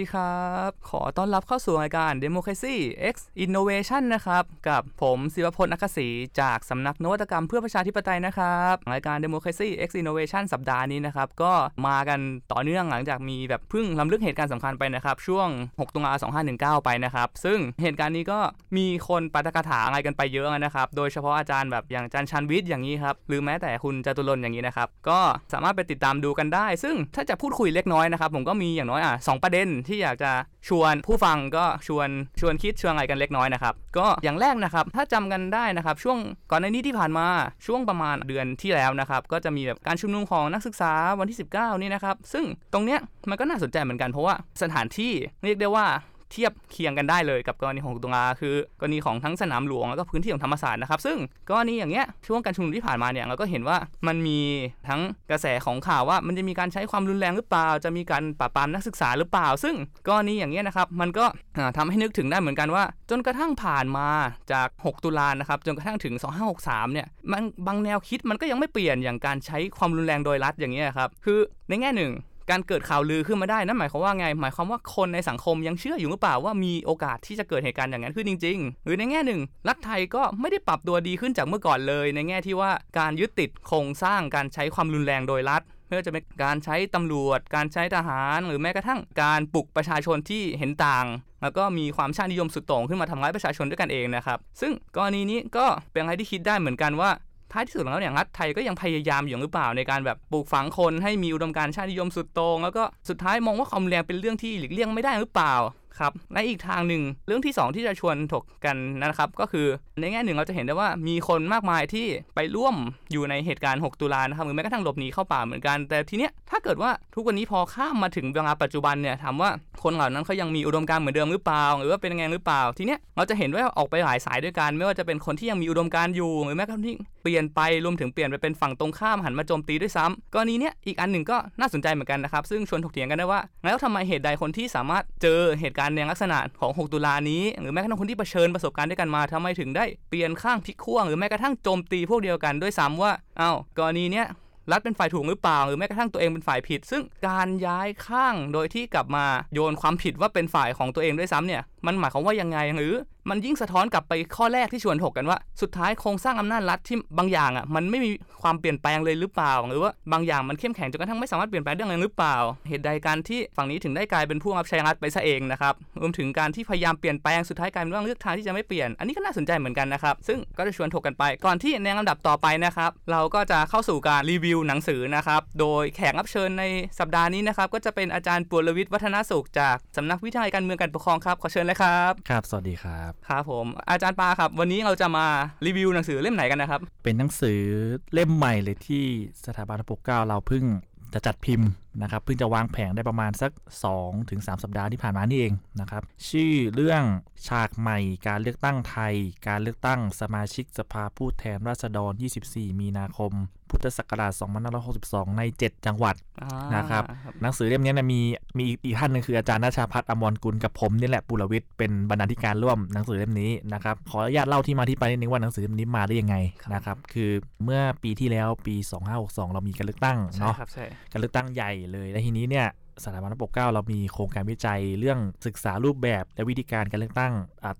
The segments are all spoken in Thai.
ดีครับ ขอต้อนรับเข้าสู่รายการ Democracy X Innovation นะครับ กับผมศิวพลอักษีจากสำนักนวัตกรรมเพื่อประชาธิปไตยนะครับ รายการ Democracy X Innovation สัปดาห์นี้นะครับ ก็มากันต่อเนื่องหลังจากมีแบบเพิ่งล้ำลึกเหตุการณ์สำคัญไปนะครับ ช่วง 6 ตุลา2519 ไปนะครับ ซึ่งเหตุการณ์นี้ก็มีคนปาฐกถาอะไรกันไปเยอะนะครับ โดยเฉพาะอาจารย์แบบอย่างอาจารย์ชันวิทย์อย่างนี้ครับ หรือแม้แต่คุณจตุรนอย่างนี้นะครับ ก็สามารถไปติดตามดูกันได้ ซึ่งถ้าจะพูดคุยเล็กน้อยนะครับ ผมก็มีอย่างน้อยอะสองประเด็นที่อยากจะชวนผู้ฟังก็ชวนชวนคิดชวนอะไรกันเล็กน้อยนะครับ ก็อย่างแรกนะครับ ถ้าจำกันได้นะครับ ช่วงก่อนในนี้ที่ผ่านมาช่วงประมาณเดือนที่แล้วนะครับ ก็จะมีแบบการชุมนุมของนักศึกษาวันที่ 19 นี่นะครับ ซึ่งตรงเนี้ยมันก็น่าสนใจเหมือนกันเพราะว่าสถานที่เรียกได้ว่า เทียบเคียงกันได้เลยกับกรณีของตุลาคือกรณีของทั้งสนามหลวงแล้วก็พื้นที่ของธรรมศาสตร์นะครับ ซึ่งกรณีอย่างเงี้ยช่วงการชุมนุมที่ผ่านมาเนี่ยเราก็เห็นว่ามันมีทั้งกระแสของข่าวว่ามันจะมีการใช้ความรุนแรงหรือเปล่า จะมีการปราบปรามนักศึกษาหรือเปล่า ซึ่งกรณีอย่างเงี้ยนะครับมันก็ทำให้นึกถึงได้เหมือนกันว่า จนกระทั่งผ่านมาจาก 6 ตุลานะครับจนกระทั่งถึง 2563 เนี่ยมันบางแนวคิดมันก็ยังไม่เปลี่ยนอย่างการใช้ความรุนแรงโดยรัฐอย่างเงี้ยครับคือในแง่หนึ่ง การเกิดข่าวลือขึ้นมาได้นั่นหมายความว่าไง หมายความว่าคนในสังคมยังเชื่ออยู่หรือเปล่าว่ามีโอกาสที่จะเกิดเหตุการณ์อย่างนั้นขึ้นจริง ๆ หรือในแง่หนึ่ง รัฐไทยก็ไม่ได้ปรับตัวดีขึ้นจากเมื่อก่อนเลย ในแง่ที่ว่าการยึดติดโครงสร้างการใช้ความรุนแรงโดยรัฐไม่ว่าจะเป็นการใช้ตำรวจ การใช้ทหาร หรือแม้กระทั่งการปลุกประชาชนที่เห็นต่าง แล้วก็มีความชาตินิยมสุดโต่งขึ้นมาทำร้ายประชาชนด้วยกันเองนะครับ ซึ่งกรณีนี้ก็เป็นอะไรที่คิดได้เหมือนกันว่า ท้ายที่สุดแล้วเนี่ยรัฐไทยก็ยังพยายามอยู่หรือเปล่าในการแบบปลูกฝังคนให้มีอุดมการณ์ชาตินิยมสุดโต่งแล้วก็สุดท้ายมองว่าความแรงเป็นเรื่องที่หลีกเลี่ยงไม่ได้หรือเปล่า ครับในอีกทางหนึ่งเรื่องที่ 2 ที่จะชวนถกกันนะครับ ก็คือในแง่หนึ่งเราจะเห็นได้ว่ามีคนมากมายที่ไปร่วมอยู่ในเหตุการณ์ 6 ตุลานะครับหรือแม้กระทั่งหลบหนีเข้าป่าเหมือนกัน แต่ทีเนี้ยถ้าเกิดว่าทุกวันนี้พอข้ามมาถึงเวลาปัจจุบันเนี่ยถามว่าคนเหล่านั้นเขายังมีอุดมการณ์เหมือนเดิมหรือเปล่า หรือว่าเป็นยังไงหรือเปล่า ทีเนี้ยเราจะเห็นว่าออกไปหลายสายด้วยกันไม่ว่าจะเป็นคนที่ยังมีอุดมการณ์อยู่หรือแม้กระทั่งที่เปลี่ยนไปรวมถึงเปลี่ยนไปเป็นฝั่งตรงข้ามหันมาโจมตีด้วยซ้ำกรณีเนี้ยอีกอันหนึ่งก็น่าสนใจเหมือนกันนะครับซึ่งชวนถกเถียงกันได้ว่าแล้วทำไมเหตุใดคนที่สามารถเจอเหตุการณ์ในลักษณะของ 6 ตุลานี้ หรือแม้กระทั่งคนที่เผชิญประสบการณ์ด้วยกันมาทำไมถึงได้เปลี่ยนข้างพลิกขั้วหรือแม้กระทั่งโจมตีพวกเดียวกันด้วยซ้ำว่าอ้าวกรณีเนี้ยรัฐเป็นฝ่ายถูกหรือเปล่า หรือแม้กระทั่งตัวเองเป็นฝ่ายผิด ซึ่งการย้ายข้างโดยที่กลับมาโยนความผิดว่าเป็นฝ่ายของตัวเองด้วยซ้ำเนี่ย มันหมายความว่ายังไงหรือ มันยิ่งสะท้อนกลับไปข้อแรกที่ชวนถกกันว่า สุดท้ายโครงสร้างอำนาจรัฐที่บางอย่างอะมันไม่มีความเปลี่ยนแปลงเลยหรือเปล่า หรือว่าบางอย่างมันเข้มแข็งจนกระทั่งไม่สามารถเปลี่ยนแปลงได้เลยหรือเปล่า เหตุใดการที่ฝั่งนี้ถึงได้กลายเป็นผู้รับใช้รัฐไปซะเองนะครับรวมถึงการที่พยายามเปลี่ยนแปลงสุดท้ายกลายเป็นว่าเลือกทางที่จะไม่เปลี่ยนอันนี้ก็น่าสนใจเหมือนกันนะครับซึ่งก็จะชวนถกกันไป ก่อนที่ในลำดับต่อไปนะครับเราก็จะเข้าสู่การรีวิวหนังสือนะครับโดยแขกรับเชิญในสัปดาห์นี้นะครับก็จะเป็นอาจารย์ปุรวิทย์วัฒนสุขจากสำนักวิทยาการเมืองการปกครองครับขอเชิญเลยครับ ครับ สวัสดีครับ ครับผม อาจารย์ปาครับ วันนี้เราจะมารีวิวหนังสือเล่มไหนกันนะครับ เป็นหนังสือเล่มใหม่เลยที่สถาบันพระปกเกล้าเราเพิ่งจะจัดพิมพ์นะครับเพิ่งจะวางแผงได้ประมาณสัก 2-3ถึงสัปดาห์ที่ผ่านมานี่เองนะครับชื่อเรื่องฉากใหม่การเลือกตั้งไทย การเลือกตั้งสมาชิกสภาผู้แทนราษฎร 24 มีนาคม พุทธศักราช2562 ใน 7 จังหวัดนะครับ หนังสือเล่มนี้นะมีมีอีกท่านนึงคืออาจารย์นาชาพัฒน์อมรกุลกับผมนี่แหละปุรวิทย์เป็นบรรณาธิการร่วมหนังสือเล่มนี้นะครับ ขออนุญาตเล่าที่มาที่ไปนิดนึงว่าหนังสือเล่มนี้มาได้ยังไงนะครับ คือเมื่อปีที่แล้วปี 2562 เรามีการเลือกตั้งเนาะการเลือกตั้งใหญ่เลยและทีนี้เนี่ยสถาบันปกเก้าเรามีโครงการวิจัยเรื่องศึกษารูปแบบและวิธีการการเลือกตั้ง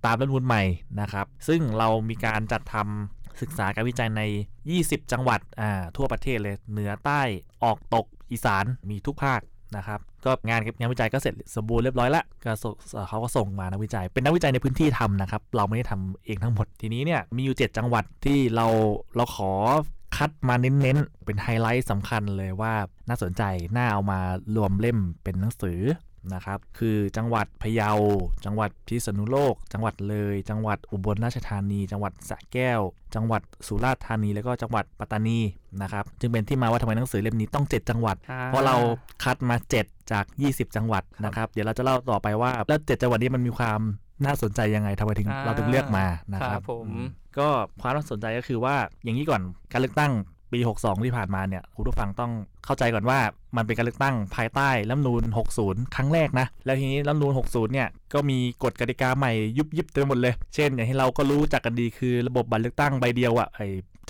ตามรัฐมนูลใหม่นะครับ ซึ่งเรามีการจัดทำ ศึกษาการวิจัยใน 20 จังหวัดทั่วประเทศเลยเหนือใต้ออกตกอีสานมีทุกภาคนะครับก็งานงานวิจัยก็เสร็จสมบูรณ์เรียบร้อยแล้วก็เขาก็ส่งมานักวิจัย เป็นนักวิจัยในพื้นที่ทำนะครับ เราไม่ได้ทำเองทั้งหมดทีนี้เนี่ยมีอยู่ 7 จังหวัดที่เราเราขอคัดมาเน้นๆ เป็นไฮไลท์สำคัญเลยว่าน่าสนใจ น่าเอามารวมเล่มเป็นหนังสือ นะครับ คือจังหวัดพะเยา จังหวัดพิษณุโลก จังหวัดเลย จังหวัดอุบลราชธานี จังหวัดสระแก้ว จังหวัดสุราษฎร์ธานี แล้วก็จังหวัดปัตตานีนะครับ จึงเป็นที่มาว่าทำไมหนังสือเล่มนี้ต้อง 7 จังหวัด เพราะเราคัดมา 7 จาก 20 จังหวัดนะครับ เดี๋ยวเราจะเล่าต่อไปว่าแล้ว7จังหวัดนี้มันมีความน่าสนใจยังไงทำไมถึงเราถึงเลือกมานะครับผมก็ความน่าสนใจก็คือว่าอย่างนี้ก่อนการเลือกตั้ง ปี 62 ที่ผ่านมาเนี่ยคุณผู้ฟังต้องเข้าใจก่อนว่ามันเป็นการเลือกตั้งภายใต้รัฐนูน60 ครั้งแรกนะ แล้วทีนี้รัฐนูน60 เนี่ยก็มีกฎกติกาใหม่ยุบยิบเต็มหมดเลย เช่น อย่างที่เราก็รู้จักกันดีคือระบบบัตรเลือกตั้งใบเดียวอะ่ะไอ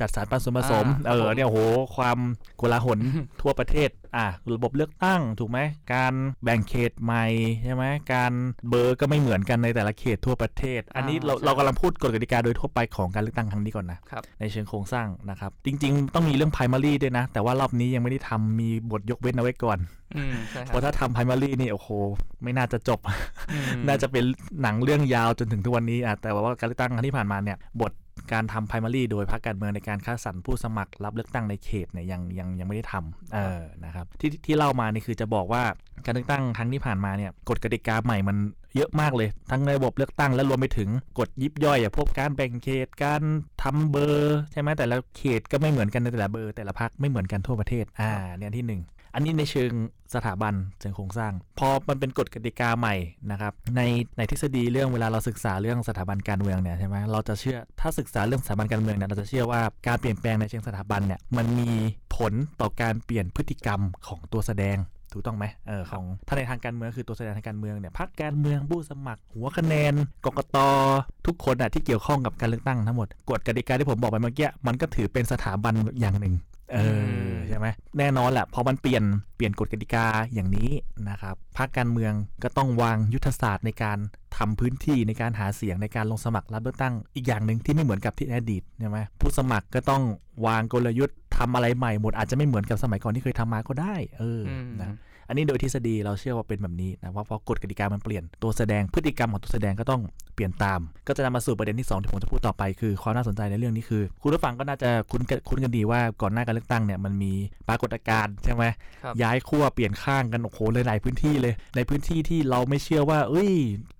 จัดสรรปันส่วนผสมอ่าเอครับผมอเนี่ยโห ความโกลาหลทั่วประเทศ อะระบบเลือกตั้งถูกไหม การแบ่งเขตใหม่ใช่ไหมการเบอร์ก็ไม่เหมือนกันในแต่ละเขตทั่วประเทศ อันนี้เราเรากำลังพูดกฎกติกาโดยทั่วไปของการเลือกตั้งครั้งนี้ก่อนนะครับในเชิงโครงสร้างนะครับ จริง ๆ ต้องมีเรื่อง primary ด้วยนะ แต่ว่ารอบนี้ยังไม่ได้ทำมีบทยกเว้นเอาไว้ก่อนอืมใช่คเพรับราะถ้าทำ primary นี่โอ้โห ไม่น่าจะจบอืมน่าจะเป็นหนังเรื่องยาวจนถึงทุกวันนี้อะแต่ว่าการเลือกตั้งครั้งที่ผ่านมาเนี่ย บท การทำ primary โดยพรรคการเมืองในการคัดสรรผู้สมัครรับเลือกตั้งในเขตเนี่ยยังยังยังไม่ได้ทำเออนะครับที่ที่เล่ามานี่คือจะบอกว่าการเลือกตั้งครั้งที่ผ่านมาเนี่ยกฎกติกาใหม่มันเยอะมากเลย ทั้งระบบเลือกตั้งและรวมไปถึงกฎยิบย่อยอะพวกการแบ่งเขตการทำเบอร์ใช่ไหมแต่ละเขตก็ไม่เหมือนกันในแต่ละเบอร์แต่ละพรรคไม่เหมือนกันทั่วประเทศอ่าเนี่ยที่หนึ่ง อันนี้ในเชิงสถาบันเชิงโครงสร้าง พอมันเป็นกฎกติกาใหม่นะครับในในทฤษฎีเรื่องเวลาเราศึกษาเรื่องสถาบันการเมืองเนี่ยใช่ไหมเราจะเชื่อถ้าศึกษาเรื่องสถาบันการเมืองเนี่ยเราจะเชื่อว่าการเปลี่ยนแปลงในเชิงสถาบันเนี่ยมันมีผลต่อการเปลี่ยนพฤติกรรมของตัวแสดงถูกต้องไหมเออของถ้าในทางการเมืองคือตัวแสดงทางการเมืองเนี่ยพรรคการเมืองผู้สมัคร หัวคะแนนกกตทุกคนอะที่เกี่ยวข้องกับการเลือกตั้งทั้งหมดกฎกติกาที่ผมบอกไปเมื่อกี้มันก็ถือเป็นสถาบันอย่างหนึ่งเออ ใช่ไหมแน่นอนแหละพอมันเปลี่ยนเปลี่ยนกฎกติกาอย่างนี้นะครับพรรคการเมืองก็ต้องวางยุทธศาสตร์ในการทำพื้นที่ในการหาเสียงในการลงสมัครรับเลือกตั้งอีกอย่างหนึ่งที่ไม่เหมือนกับที่ในอดีตใช่ไหมผู้สมัครก็ต้องวางกลยุทธ์ทำอะไรใหม่หมดอาจจะไม่เหมือนกับสมัยก่อนที่เคยทำมาก็ได้ เอออืมนะครับ อันนี้โดยทฤษฎีเราเชื่อว่าเป็นแบบนี้นะว่าพอกฎกติกามันเปลี่ยนตัวแสดงพฤติกรรมของตัวแสดงก็ต้องเปลี่ยนตาม ก็จะนำมาสู่ประเด็นที่สองที่ผมจะพูดต่อไปคือความน่าสนใจในเรื่องนี้คือ คุณผู้ฟังก็น่าจะคุ้นกันคุ้นกันดีว่าก่อนหน้าการเลือกตั้งเนี่ยมันมีปรากฏการณ์ใช่ไหมครับย้ายขั้วเปลี่ยนข้างกันโอ้โหหลายๆพื้นที่เลย ในพื้นที่ที่เราไม่เชื่อว่า เอ้ย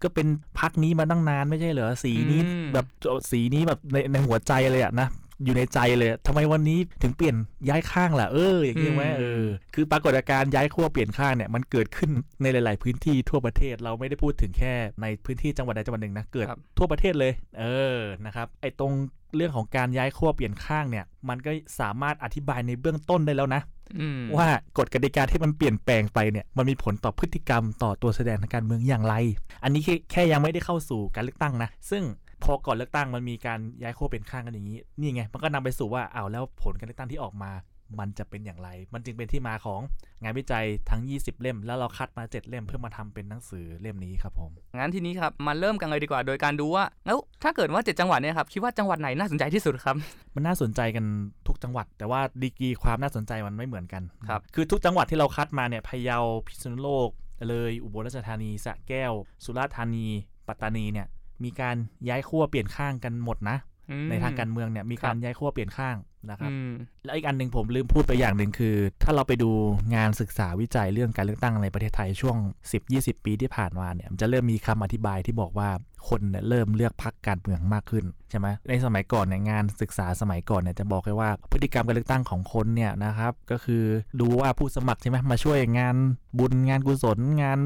ก็เป็นพักนี้มาตั้งนานไม่ใช่เหรอสีนี้อืมแบบสีนี้แบบในในหัวใจเลยอะนะ อยู่ในใจเลยทำไมวันนี้ถึงเปลี่ยนย้ายข้างล่ะเอออย่างนี้ไหมเออคือปรากฏการณ์ย้ายขั้วเปลี่ยนข้างเนี่ยมันเกิดขึ้นในหลาย ๆ พื้นที่ทั่วประเทศเราไม่ได้พูดถึงแค่ในพื้นที่จังหวัดใดจังหวัดหนึ่งนะเกิดครับทั่วประเทศเลย เออนะครับไอ้ตรงเรื่องของการย้ายขั้วเปลี่ยนข้างเนี่ย มันก็สามารถอธิบายในเบื้องต้นได้แล้วนะอืมว่ากฎกติกาที่มันเปลี่ยนแปลงไปเนี่ยมันมีผลต่อพฤติกรรมต่อตัวแสดงทางการเมืองอย่างไร อันนี้แค่แค่ยังไม่ได้เข้าสู่การเลือกตั้งนะ ซึ่ง พอก่อนเลือกตั้งมันมีการย้ายขั้วเป็นข้างกันอย่างนี้ นี่ไง มันก็นำไปสู่ว่าอ้าวแล้วผลการเลือกตั้งที่ออกมา มันจะเป็นอย่างไร มันจึงเป็นที่มาของงานวิจัยทั้ง 20 เล่ม แล้วเราคัดมา 7 เล่มเพื่อมาทำเป็นหนังสือเล่มนี้ครับผม งั้นทีนี้ครับมาเริ่มกันเลยดีกว่า โดยการดูว่าแล้วถ้าเกิดว่าเจ็ดจังหวัดเนี่ยครับคิดว่าจังหวัดไหนน่าสนใจที่สุดครับ มันน่าสนใจกันทุกจังหวัด แต่ว่าดีกรีความน่าสนใจมันไม่เหมือนกันครับคือทุกจังหวัดที่เราคัดมาเนี่ยพะเยาพิษณุโลกเลยอุบลราชธานีสระแก้ว สุราษฎร์ธานี ปัตตานีเนี่ย มีการย้ายขั้วเปลี่ยนข้างกันหมดนะอืมในทางการเมืองเนี่ยมีการย้ายขั้วเปลี่ยนข้างนะครับอืมแล้วอีกอันหนึ่งผมลืมพูดไปอย่างหนึ่งคือ ถ้าเราไปดูงานศึกษาวิจัยเรื่องการเลือกตั้งในประเทศไทยช่วง 10-20 ปีที่ผ่านมาเนี่ยมันจะเริ่มมีคำอธิบายที่บอกว่าคนเนี่ยเริ่มเลือกพรรคการเมืองมากขึ้นใช่ไหมในสมัยก่อนเนี่ยงานศึกษาสมัยก่อนเนี่ยจะบอกเลยว่าพฤติกรรมการเลือกตั้งของคนเนี่ยนะครับก็คือดูว่าผู้สมัครใช่ไหมมาช่วยงานบุญงานกุศลงาน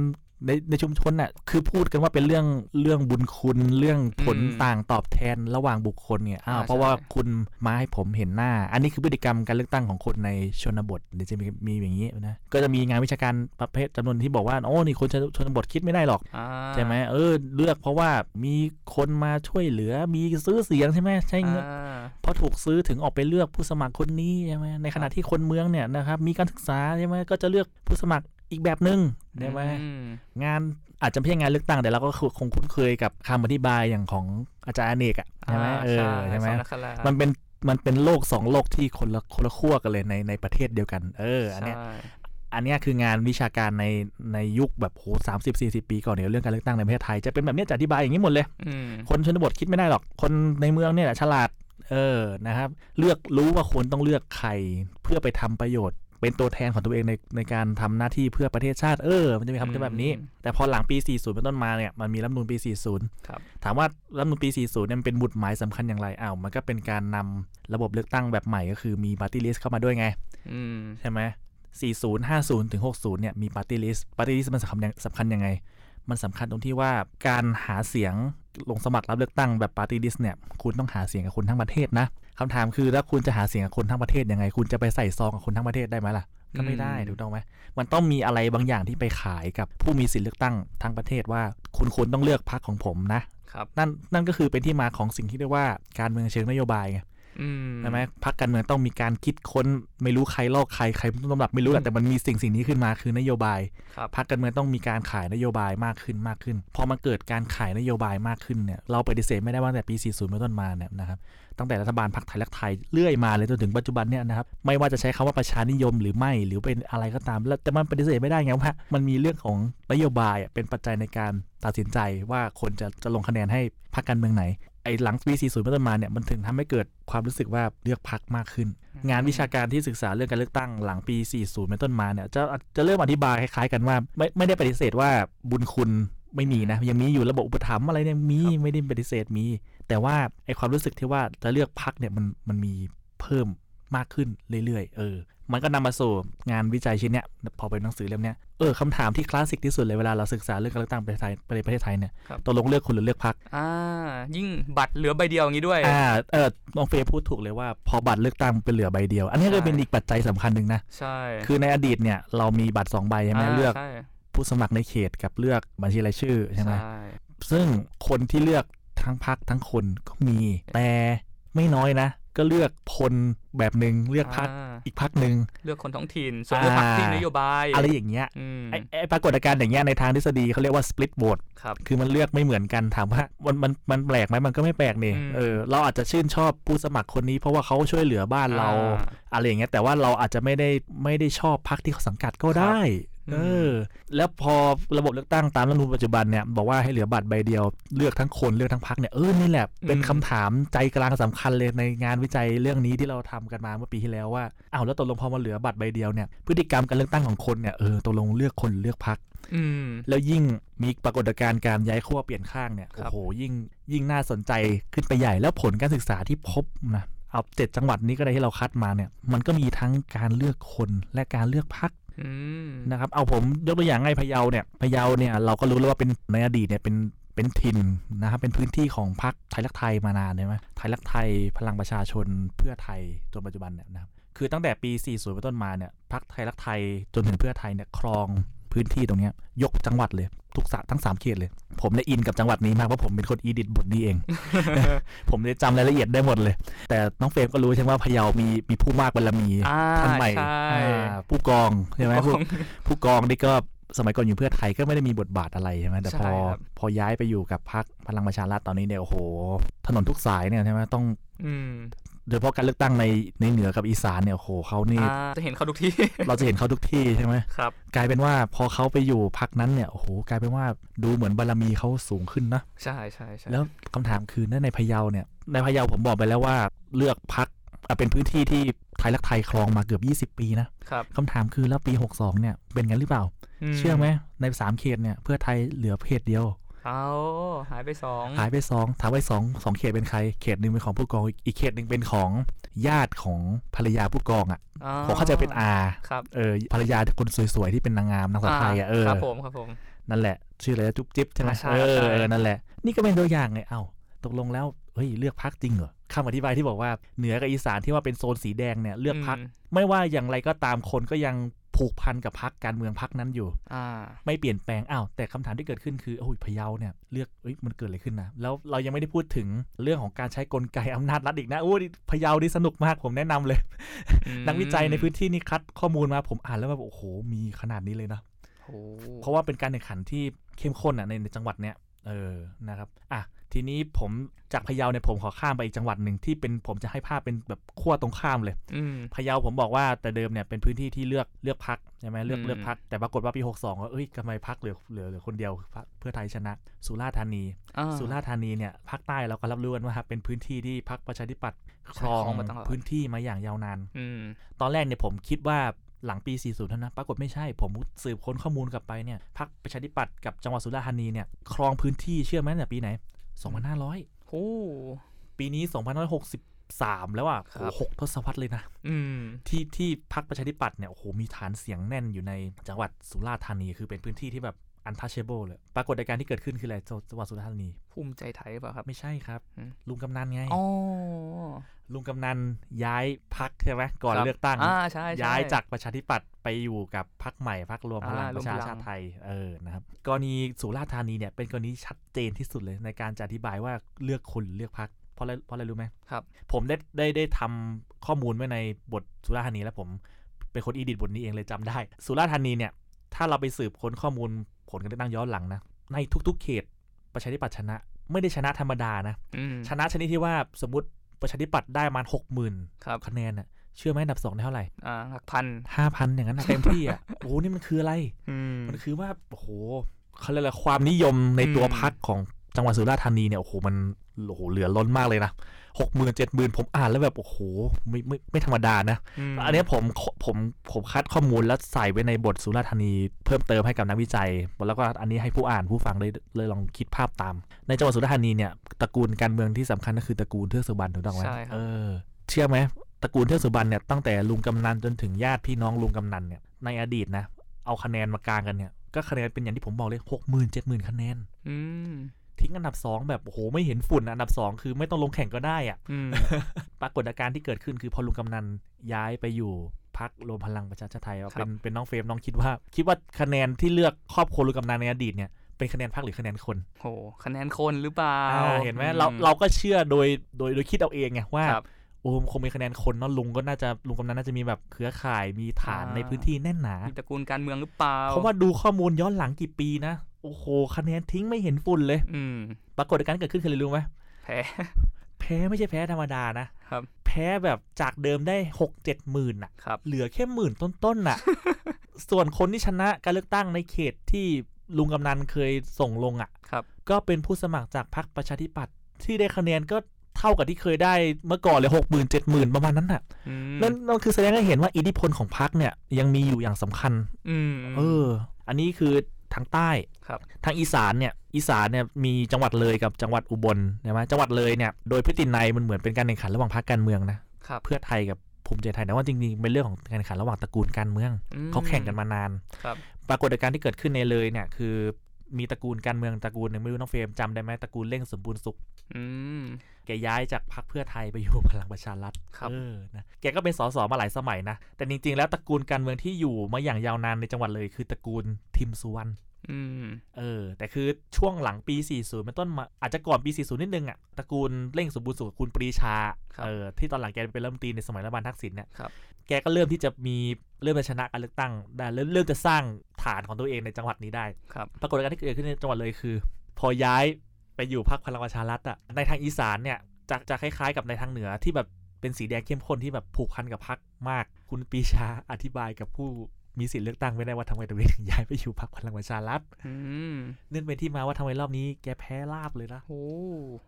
ในในชุมชนน่ะคือพูดกันว่าเป็นเรื่องเรื่องบุญคุณเรื่องผลอืมต่างตอบแทนระหว่างบุคคลเนี่ยอ้าวอ่าเพราะว่าใช่คุณมาให้ผมเห็นหน้า อันนี้คือพฤติกรรมการเลือกตั้งของคนในชนบทเดี๋ยวจะมีมีอย่างนี้นะก็จะมีงานวิชาการประเภทจำนวนที่บอกว่าโอ้นี่คนชนชนบทคิดไม่ได้หรอกอ่าใช่ไหมเออเลือกเพราะว่ามีคนมาช่วยเหลือมีซื้อเสียงใช่ไหมใช่เงินอ่าเพราะถูกซื้อถึงออกไปเลือกผู้สมัครคนนี้ใช่ไหมในขณะที่คนเมืองเนี่ยนะครับมีการศึกษาใช่ไหมก็จะเลือกผู้สมัคร อีกแบบหนึ่งใช่ไหมอืมงานอาจจะไม่ใช่งานเลือกตั้งแต่เราก็คงคุ้นเคยกับคำอธิบายอย่างของอาจารย์อเนกอะใช่ไหมเออใช่ไหมสองนักข่าวมันเป็นมันเป็นโลกสองโลกที่คนละคนละขั้วกันเลยในในประเทศเดียวกัน เออ อันเนี้ยใช่อันเนี้ยคืองานวิชาการในในยุคแบบโหสามสิบสี่สิบปีก่อนเนี่ยเรื่องการเลือกตั้งในประเทศไทยจะเป็นแบบเนี้ยจะอธิบายอย่างนี้หมดเลยอืมคนชนบทคิดไม่ได้หรอก คนในเมืองเนี่ยแหละฉลาด เออนะครับ เลือกรู้ว่าควรต้องเลือกใครเพื่อไปทำประโยชน์ เป็นตัวแทนของตัวเองในในการทำหน้าที่เพื่อประเทศชาติเออ มันจะมีคำที่แบบนี้ แต่พอหลังปี 40 เป็นต้นมาเนี่ยมันมีรัฐธรรมนูญปี 40 ครับ ถามว่ารัฐธรรมนูญปี 40 เนี่ยมันเป็นหมุดหมายสำคัญอย่างไรอ้าวมันก็เป็นการนำระบบเลือกตั้งแบบใหม่ก็คือมี party list เข้ามาด้วยไงอืมใช่ไหม40 50 ถึง 60 เนี่ยมี party list party list มันสำคัญยังสำคัญยังไง มันสำคัญตรงที่ว่าการหาเสียงลงสมัครรับเลือกตั้งแบบ party list เนี่ยคุณต้องหาเสียงกับคนทั้งประเทศนะ คำถามคือถ้าคุณจะหาเสียงกับคนทั้งประเทศยังไง คุณจะไปใส่ซองกับคนทั้งประเทศได้ไหมล่ะ ก็ไม่ได้อืมถูกต้องไหมมันต้องมีอะไรบางอย่างที่ไปขายกับผู้มีสิทธิเลือกตั้งทั้งประเทศว่า คุณควรต้องเลือกพรรคของผมนะครับนั่นนั่นก็คือเป็นที่มาของสิ่งที่เรียกว่าการเมืองเชิงนโยบายไงอืม ใช่ไหมพักการเมืองต้องมีการคิดค้นไม่รู้ใครลอกใครใครต้นตำรับไม่รู้แหละแต่มันมีสิ่งสิ่งนี้ขึ้นมาคือนโยบายครับพักการเมืองต้องมีการขายนโยบายมากขึ้นมากขึ้น พอมันเกิดการขายนโยบายมากขึ้นเนี่ยเราปฏิเสธไม่ได้ว่าตั้งแต่ปี 40เป็นต้นมาเนี่ยนะครับตั้งแต่รัฐบาลพรรคไทยรักไทยเรื่อยมาเลยจนถึงปัจจุบันเนี่ยนะครับไม่ว่าจะใช้คำว่าประชานิยมหรือไม่หรือเป็นอะไรก็ตามแล้วแต่มันปฏิเสธไม่ได้ไงว่ามันมีเรื่องของนโยบายอะเป็นปัจจัยในการตัดสินใจว่าคนจะจะลงคะแนนให้พรรคการเมืองไหน ไอ้หลังปี40เป็นต้นมาเนี่ยมันถึงทำให้เกิดความรู้สึกว่าเลือกพรรคมากขึ้น งานวิชาการที่ศึกษาเรื่องการเลือกตั้งหลังปี 40เป็นต้นมาเนี่ยจะจะเริ่มอธิบายคล้ายๆกันว่า ไม่ไม่ได้ปฏิเสธว่าบุญคุณไม่มีนะยังมีอยู่ระบบอุปถัมภ์อะไรเนี่ยมีไม่ได้ปฏิเสธมี แต่ว่าไอความรู้สึกที่ว่าจะเลือกพักเนี่ยมันมันมีเพิ่ม มากขึ้นเรื่อยๆ เออ มันก็นำมาสู่งานวิจัยชิ้นเนี้ยพอเป็นหนังสือเล่มเนี้ยเออคำถามที่คลาสสิกที่สุดเลยเวลาเราศึกษาเรื่องการเลือกตั้งประเทศไทยในประเทศไทยเนี่ยครับตกลงเลือกคุณหรือเลือกพักอ่า ยิ่งบัตรเหลือใบเดียวอย่างนี้ด้วย อ่า เออน้องเฟย์พูดถูกเลยว่าพอบัตรเลือกตั้งเป็นเหลือใบเดียว อันนี้ก็ใช่เป็นอีกปัจจัยสำคัญหนึ่งนะ ใช่ คือในอดีตเนี่ยเรามีบัตรสองใบใช่ไหมาเลือกใช่ผู้สมัครในเขตกับเลือกบัญชีรายชื่อใช่ไหมใช่ซึ่งคนที่เลือกทั้งพักทั้งคนก็มีแต่ไม่น้อยนะ ก็เลือกคนแบบหนึ่งเลือกพักอ่าอีกพักหนึ่งเลือกคนท้องถิ่นส่วนเลือกพรรคที่นโยบาย อะไรอย่างเงี้ยอืมไอ้ไอ้ปรากฏการณ์อย่างเงี้ยในทางทฤษฎีเขาเรียกว่า split vote ครับคือมันเลือกไม่เหมือนกันถามว่ามันมันมันแปลกไหมมันก็ไม่แปลกนี่อืมเออเราอาจจะชื่นชอบผู้สมัครคนนี้ เพราะว่าเขาช่วยเหลือบ้านเราอ่อะไรอย่างเงี้ยแต่ว่าเราอาจจะไม่ได้ไม่ได้ชอบพรรคที่เขาสังกัดก็ได้อืม เออ แล้วพอระบบเลือกตั้งตามรัฐธรรมนูญปัจจุบันเนี่ยบอกว่าให้เหลือบัตรใบเดียวเลือกทั้งคนเลือกทั้งพรรคเนี่ยเออนี่แหละเป็นคำถามใจกลางสำคัญเลยในงานวิจัยเรื่องนี้ที่เราทำกันมาเมื่อปีที่แล้วว่าอ้าวแล้วตกลงพอมาเหลือบัตรใบเดียวเนี่ยพฤติกรรมการเลือกตั้งของคนเนี่ยเออตกลงเลือกคนหรือเลือกพรรคอืมแล้วยิ่งมีปรากฏการณ์การย้ายขั้วเปลี่ยนข้างเนี่ยครับโอ้โหยิ่งยิ่งน่าสนใจขึ้นไปใหญ่แล้วผลการศึกษาที่พบนะเอาเจ็ดจังหวัดนี้ก็ได้ที่เราคัดมาเนี่ยมันก็มีทั้งการเลือกคนและการเลือกพรรคอืม นะครับ เอาผมยกตัวอย่างง่ายพะเยาเนี่ยพะเยาเนี่ยเราก็รู้แล้วว่าเป็นในอดีตเนี่ยเป็นเป็นถิ่นนะครับเป็นพื้นที่ของพรรคไทยรักไทยมานานใช่ไหมไทยรักไทยพลังประชาชนเพื่อไทยจนปัจจุบันเนี่ยนะครับคือตั้งแต่ปี 40 เป็นต้นมาเนี่ยพรรคไทยรักไทยจนถึงเพื่อไทยเนี่ยครอง พื้นที่ตรงเนี้ยยกจังหวัดเลย ทุกสะทั้งสามเขตเลย ผมได้อินกับจังหวัดนี้มากเพราะผมเป็นคนอีดิทบทนี้เอง ผมเลยจำรายละเอียดได้หมดเลย แต่น้องเฟรมก็รู้ใช่ไหมว่าพะเยามีมีผู้มากบารมีอ่าท่านใหม่ใช่อ่าผู้กองใช่ไหมผู้ผู้กองนี่ก็สมัยก่อนอยู่เพื่อไทยก็ไม่ได้มีบทบาทอะไรใช่ไหมแต่พอใช่ครับพอย้ายไปอยู่กับพรรคพลังประชารัฐตอนนี้เนี่ยโอ้โห ถนนทุกสายเนี่ยใช่ไหมต้องอืม โดยเฉพาะการเลือกตั้งในในเหนือกับอีสานเนี่ยโอ้โหเขานี่อ่าจะเห็นเขาทุกที่ เราจะเห็นเขาทุกที่ใช่ไหมครับ กลายเป็นว่าพอเขาไปอยู่พรรคนั้นเนี่ยโอ้โหกลายเป็นว่าดูเหมือนบารมีเขาสูงขึ้นนะ ใช่ใช่ใช่แล้วคำถามคือนั่นในพะเยาเนี่ยในพะเยาผมบอกไปแล้วว่าเลือกพรรคอะเป็นพื้นที่ที่ไทยรักไทยครองมาเกือบ 20 ปีนะครับคำถามคือแล้วปี 62 เนี่ยเป็นงั้นหรือเปล่า เชื่อไหมในสามเขตเนี่ยเพื่อไทยเหลือเขตเดียว เอาหายไปสองหายไปสองถามว่าสองสองเขตเป็นใคร เขตหนึ่งเป็นของผู้กอง อีกเขตหนึ่งเป็นของญาติของภรรยาผู้กองอะผมเข้าใจเป็นอาครับเออภรรยาคนสวยๆที่เป็นนางงามนางสาวไทยอะเออครับผมครับผมนั่นแหละ ชื่ออะไรนะจุ๊บจิ๊บใช่ไหมอ่าใช่เออใช่เออนั่นแหละ นี่ก็เป็นตัวอย่างไงเอ้าตกลงแล้วเฮ้ยเลือกพักจริงเหรอคำอธิบายที่บอกว่าเหนือกับอีสานที่ว่าเป็นโซนสีแดงเนี่ยเลือกพักมไม่ว่าอย่างไรก็ตามคนก็ยัง ผูกพันกับพักการเมืองพักนั้นอยู่อ่าไม่เปลี่ยนแปลงอ้าวแต่คำถามที่เกิดขึ้นคือโอ้ยพะเยาเนี่ยเลือกเอ้ยมันเกิดอะไรขึ้นนะแล้วเรายังไม่ได้พูดถึงเรื่องของการใช้กลไกอำนาจรัฐอีกนะโอ้ยพะเยานี่สนุกมากผมแนะนำเลยอืมนักวิจัยในพื้นที่นี่คัดข้อมูลมาผมอ่านแล้วแบบโอ้โหมีขนาดนี้เลยนะโอ้เพราะว่าเป็นการแข่งขันที่เข้มข้นอะในในจังหวัดเนี้ยเออนะครับอะ ทีนี้ผมจากพะเยาเนี่ยผมขอข้ามไปอีกจังหวัดหนึ่งที่เป็นผมจะให้ภาพเป็นแบบขั้วตรงข้ามเลยอืมพะเยาผมบอกว่าแต่เดิมเนี่ยเป็นพื้นที่ที่เลือกเลือกพักใช่ไหมเลือกอืมเลือกพักแต่ปรากฏว่าปี62ก็เอ้ยทำไมพักเหลือเหลือเหลือคนเดียวพรรคเพื่อไทยชนะ สุราษฎร์ธานีอ่าสุราษฎร์ธานีเนี่ยภาคใต้เราก็รับรู้กันว่าเป็นพื้นที่ที่พักประชาธิปัตย์ครองครองมาตลอดพื้นที่มาอย่างยาวนานอืมตอนแรกเนี่ยผมคิดว่าหลังปี 40เท่านั้น ปรากฏไม่ใช่ ผมสืบค้นข้อมูลกลับไปเนี่ยพักประชาธิปัตย์กับจังหวัดสุราษฎร์ธานีเนี่ย ครองพื้นที่เชื่อไหมเนี่ยปีไหน 2500โอ้ปีนี้ 2563 แล้วอะครัโอ้บโหหกทศวรรษเลยนะอืมที่ที่พักประชาธิปัตย์เนี่ยโอ้โหมีฐานเสียงแน่นอยู่ในจังหวัดสุราษฎร์ธานีคือเป็นพื้นที่ที่แบบ untouchable เลยปรากฏการณ์ที่เกิดขึ้นคืออะไรจังจังหวัดสุราษฎร์ธานี ภูมิใจไทยหรือเปล่าครับ ไม่ใช่ครับอืมลุงกำนันไงอ๋อลุงกำนันย้ายพักใช่ไหมก่อนครับเลือกตั้งอ่าใช่ใช่ย้ายจากประชาธิปัตย์ไปอยู่กับพักใหม่พักรวมพลังอ่าประชารวมพลังชาติไทยเออนะครับกรณีสุราษฎร์ธานีเนี่ยเป็นกรณีชัดเจนที่สุดเลยในการจะอธิบายว่าเลือกคนหรือเลือกพักเพราะอะไรเพราะอะไรรู้ไหมครับ ผมได้ได้ได้ทำข้อมูลไว้ในบทสุราษฎร์ธานีแล้วผมเป็นคนอีดิทบทนี้เองเลยจำได้ สุราษฎร์ธานีเนี่ยถ้าเราไปสืบค้นข้อมูลผ ลการเลือกตั้งย้อนหลังนะ ในทุก ๆ เขตประชาธิปัตย์ชนะ ไม่ได้ชนะธรรมดานะอืมชนะชนิดที่ว่าสมมติประชาธิปัตย์ได้ประมาหกหมื่นครับคะแนนน่ะเชื่อไหมอันดับสองได้เท่าไหร่อ่าหลักพันห้าพันอย่างนั้นนะเต็มที่อะโอ้โหนี่มันคืออะไรอืมมันคือว่าโอ้โหเขาเรียกอะไรความนิยมในตัวอืมพักของจังหวัดสุราษฎร์ธานีเนี่ยโอ้โหมัน โอ้โหเหลือล้นมากเลยนะหกหมื่นเจ็ดหมื่นผมอ่านแล้วแบบ โอ้โห ไม่ไม่ไม่ธรรมดานะมอันเนี้ยผมผมผมคัดข้อมูลแล้วใส่ไว้ในบทสุราษฎร์ธานีเพิ่มเติมให้กับนักวิจัย แล้วก็อันนี้ให้ผู้อ่านผู้ฟังได้เลยลองคิดภาพตาม ในจังหวัดสุราษฎร์ธานีเนี่ยตระกูลการเมืองที่สำคัญก็คือตระกูลเทือกสุบรรณถูกต้องไหมใช่ครับเออเชื่อไหมตระกูลเทือกสุบรรณเนี่ยตั้งแต่ลุงกำนันจนถึงญาติพี่น้องลุงกำนันเนี่ยในอดีตนะเอาคะแนนมากลางกันเนี่ยก็คะแนนเป็นอย่างที่ผมบอกเลยหกหมื่นเจ็ดหมื่นคะแนน อืม ทิ้งอันดับสองแบบโอ้โหไม่เห็นฝุ่นอะอันดับสองคือไม่ต้องลงแข่งก็ได้อะอืมปรากฏการณ์ที่เกิดขึ้นคือพอลุงกำนันย้ายไปอยู่พักรวมพลังประชาชาติไทยครัเป็บนเป็นน้องเฟรมน้องคิดว่า คิดว่าคะแนนที่เลือกครอบครัวลุงกำนันในอดีตเนี่ยเป็นคะแนนพักหรือคะแนนคนโหคะแนนคนหรือเปล่าอ่าเห็นไหมอืเราเราก็เชื่อโดยโดยโดยคิดเอาเองไงว่าครับโอ้คงมีคะแนนคนเนาะลุงก็น่าจะลุงกำนันน่าจะมีแบบเครือข่ายมีฐานอ่าในพื้นที่แน่นหนามีตระกูลการเมืองหรือเปล่าเพราะว่าดูข้อมูลย้อนหลังกี่ปีนะ โอ้โห คะแนนทิ้งไม่เห็นฝุ่นเลย อืม ปรากฏการณ์ที่เกิดขึ้นคืออะไรรู้ไหมแพ้ แพ้ไม่ใช่แพ้ธรรมดานะ ครับ แพ้แบบจากเดิมได้หกเจ็ดหมื่นอะครับ เหลือแค่หมื่นต้นๆน่ะ ส่วนคนที่ชนะการเลือกตั้งในเขตที่ลุงกำนันเคยส่งลงอะ ครับ ก็เป็นผู้สมัครจากพรรคประชาธิปัตย์ที่ได้คะแนนก็เท่ากับที่เคยได้เมื่อก่อนเลยหกหมื่นเจ็ดหมื่นประมาณนั้นน่ะ อืมนั่นนั่นคือแสดงให้เห็นว่าอิทธิพลของพรรคเนี่ยยังมีอยู่อย่างสำคัญ อืมเออ อันนี้คือ ทางใต้ครับทางอีสานเนี่ยอีสานเนี่ยมีจังหวัดเลยกับจังหวัดอุบลใช่ไหมจังหวัดเลยเนี่ยโดยพฤตินัยมันเหมือนเป็นการแข่งขันระหว่างพรรคการเมืองนะครับเพื่อไทยกับภูมิใจไทยแต่ว่าจริงๆเป็นเรื่องของการแข่งขันระหว่างตระกูลการเมืองอืมเขาแข่งกันมานานครับปรากฏการณ์ที่เกิดขึ้นในเลยเนี่ยคือมีตระกูลการเมืองตระกูลหนึ่งไม่รู้น้องเฟรมจำได้ไหมตระกูลเล่งสมบูรณ์สุขอืมแกย้ายจากพรรคเพื่อไทยไปอยู่พลังประชารัฐครับเออนะแกก็เป็นสสมาหลายสมัยนะ แต่จริงๆ แล้วตระกูลการเมืองที่อยู่มาอย่างยาวนานในจังหวัดเลย คือตระกูลทิมสุวรรณอืม เออ แต่คือช่วงหลังปี 40 เป็นต้นมา อาจจะก่อนปี 40 นิดนึงอะตระกูลเร่งสมบูรณ์สุขกับคุณปรีชาครับเออ ที่ตอนหลังแกเป็นรัฐมนตรีในสมัยรัฐบาลทักษิณเนี่ยครับแกก็เริ่มที่จะมีเริ่มจะชนะการเลือกตั้งได้เริ่มเริ่มจะสร้างฐานของตัวเองในจังหวัดนี้ได้ครับปรากฏการณ์ที่เกิดขึ้นในจังหวัดเลยคือ พอย้ายไปอยู่พรรคพลังประชารัฐอะในทางอีสานเนี่ยจะจะคล้ายๆ กับในทางเหนือที่แบบเป็นสีแดงเข้มข้นที่แบบผูกพันกับพรรคมาก คุณปรีชาอธิบายกับผู้ มีสิทธิ์เลือกตั้งไม่ได้ว่าทำไมตัวเองถึงย้ายไปอยู่พรรคพลังประชารัฐอืมนั่นเป็นที่มาว่าทำไมรอบนี้แกแพ้ลาบเลยนะโอ้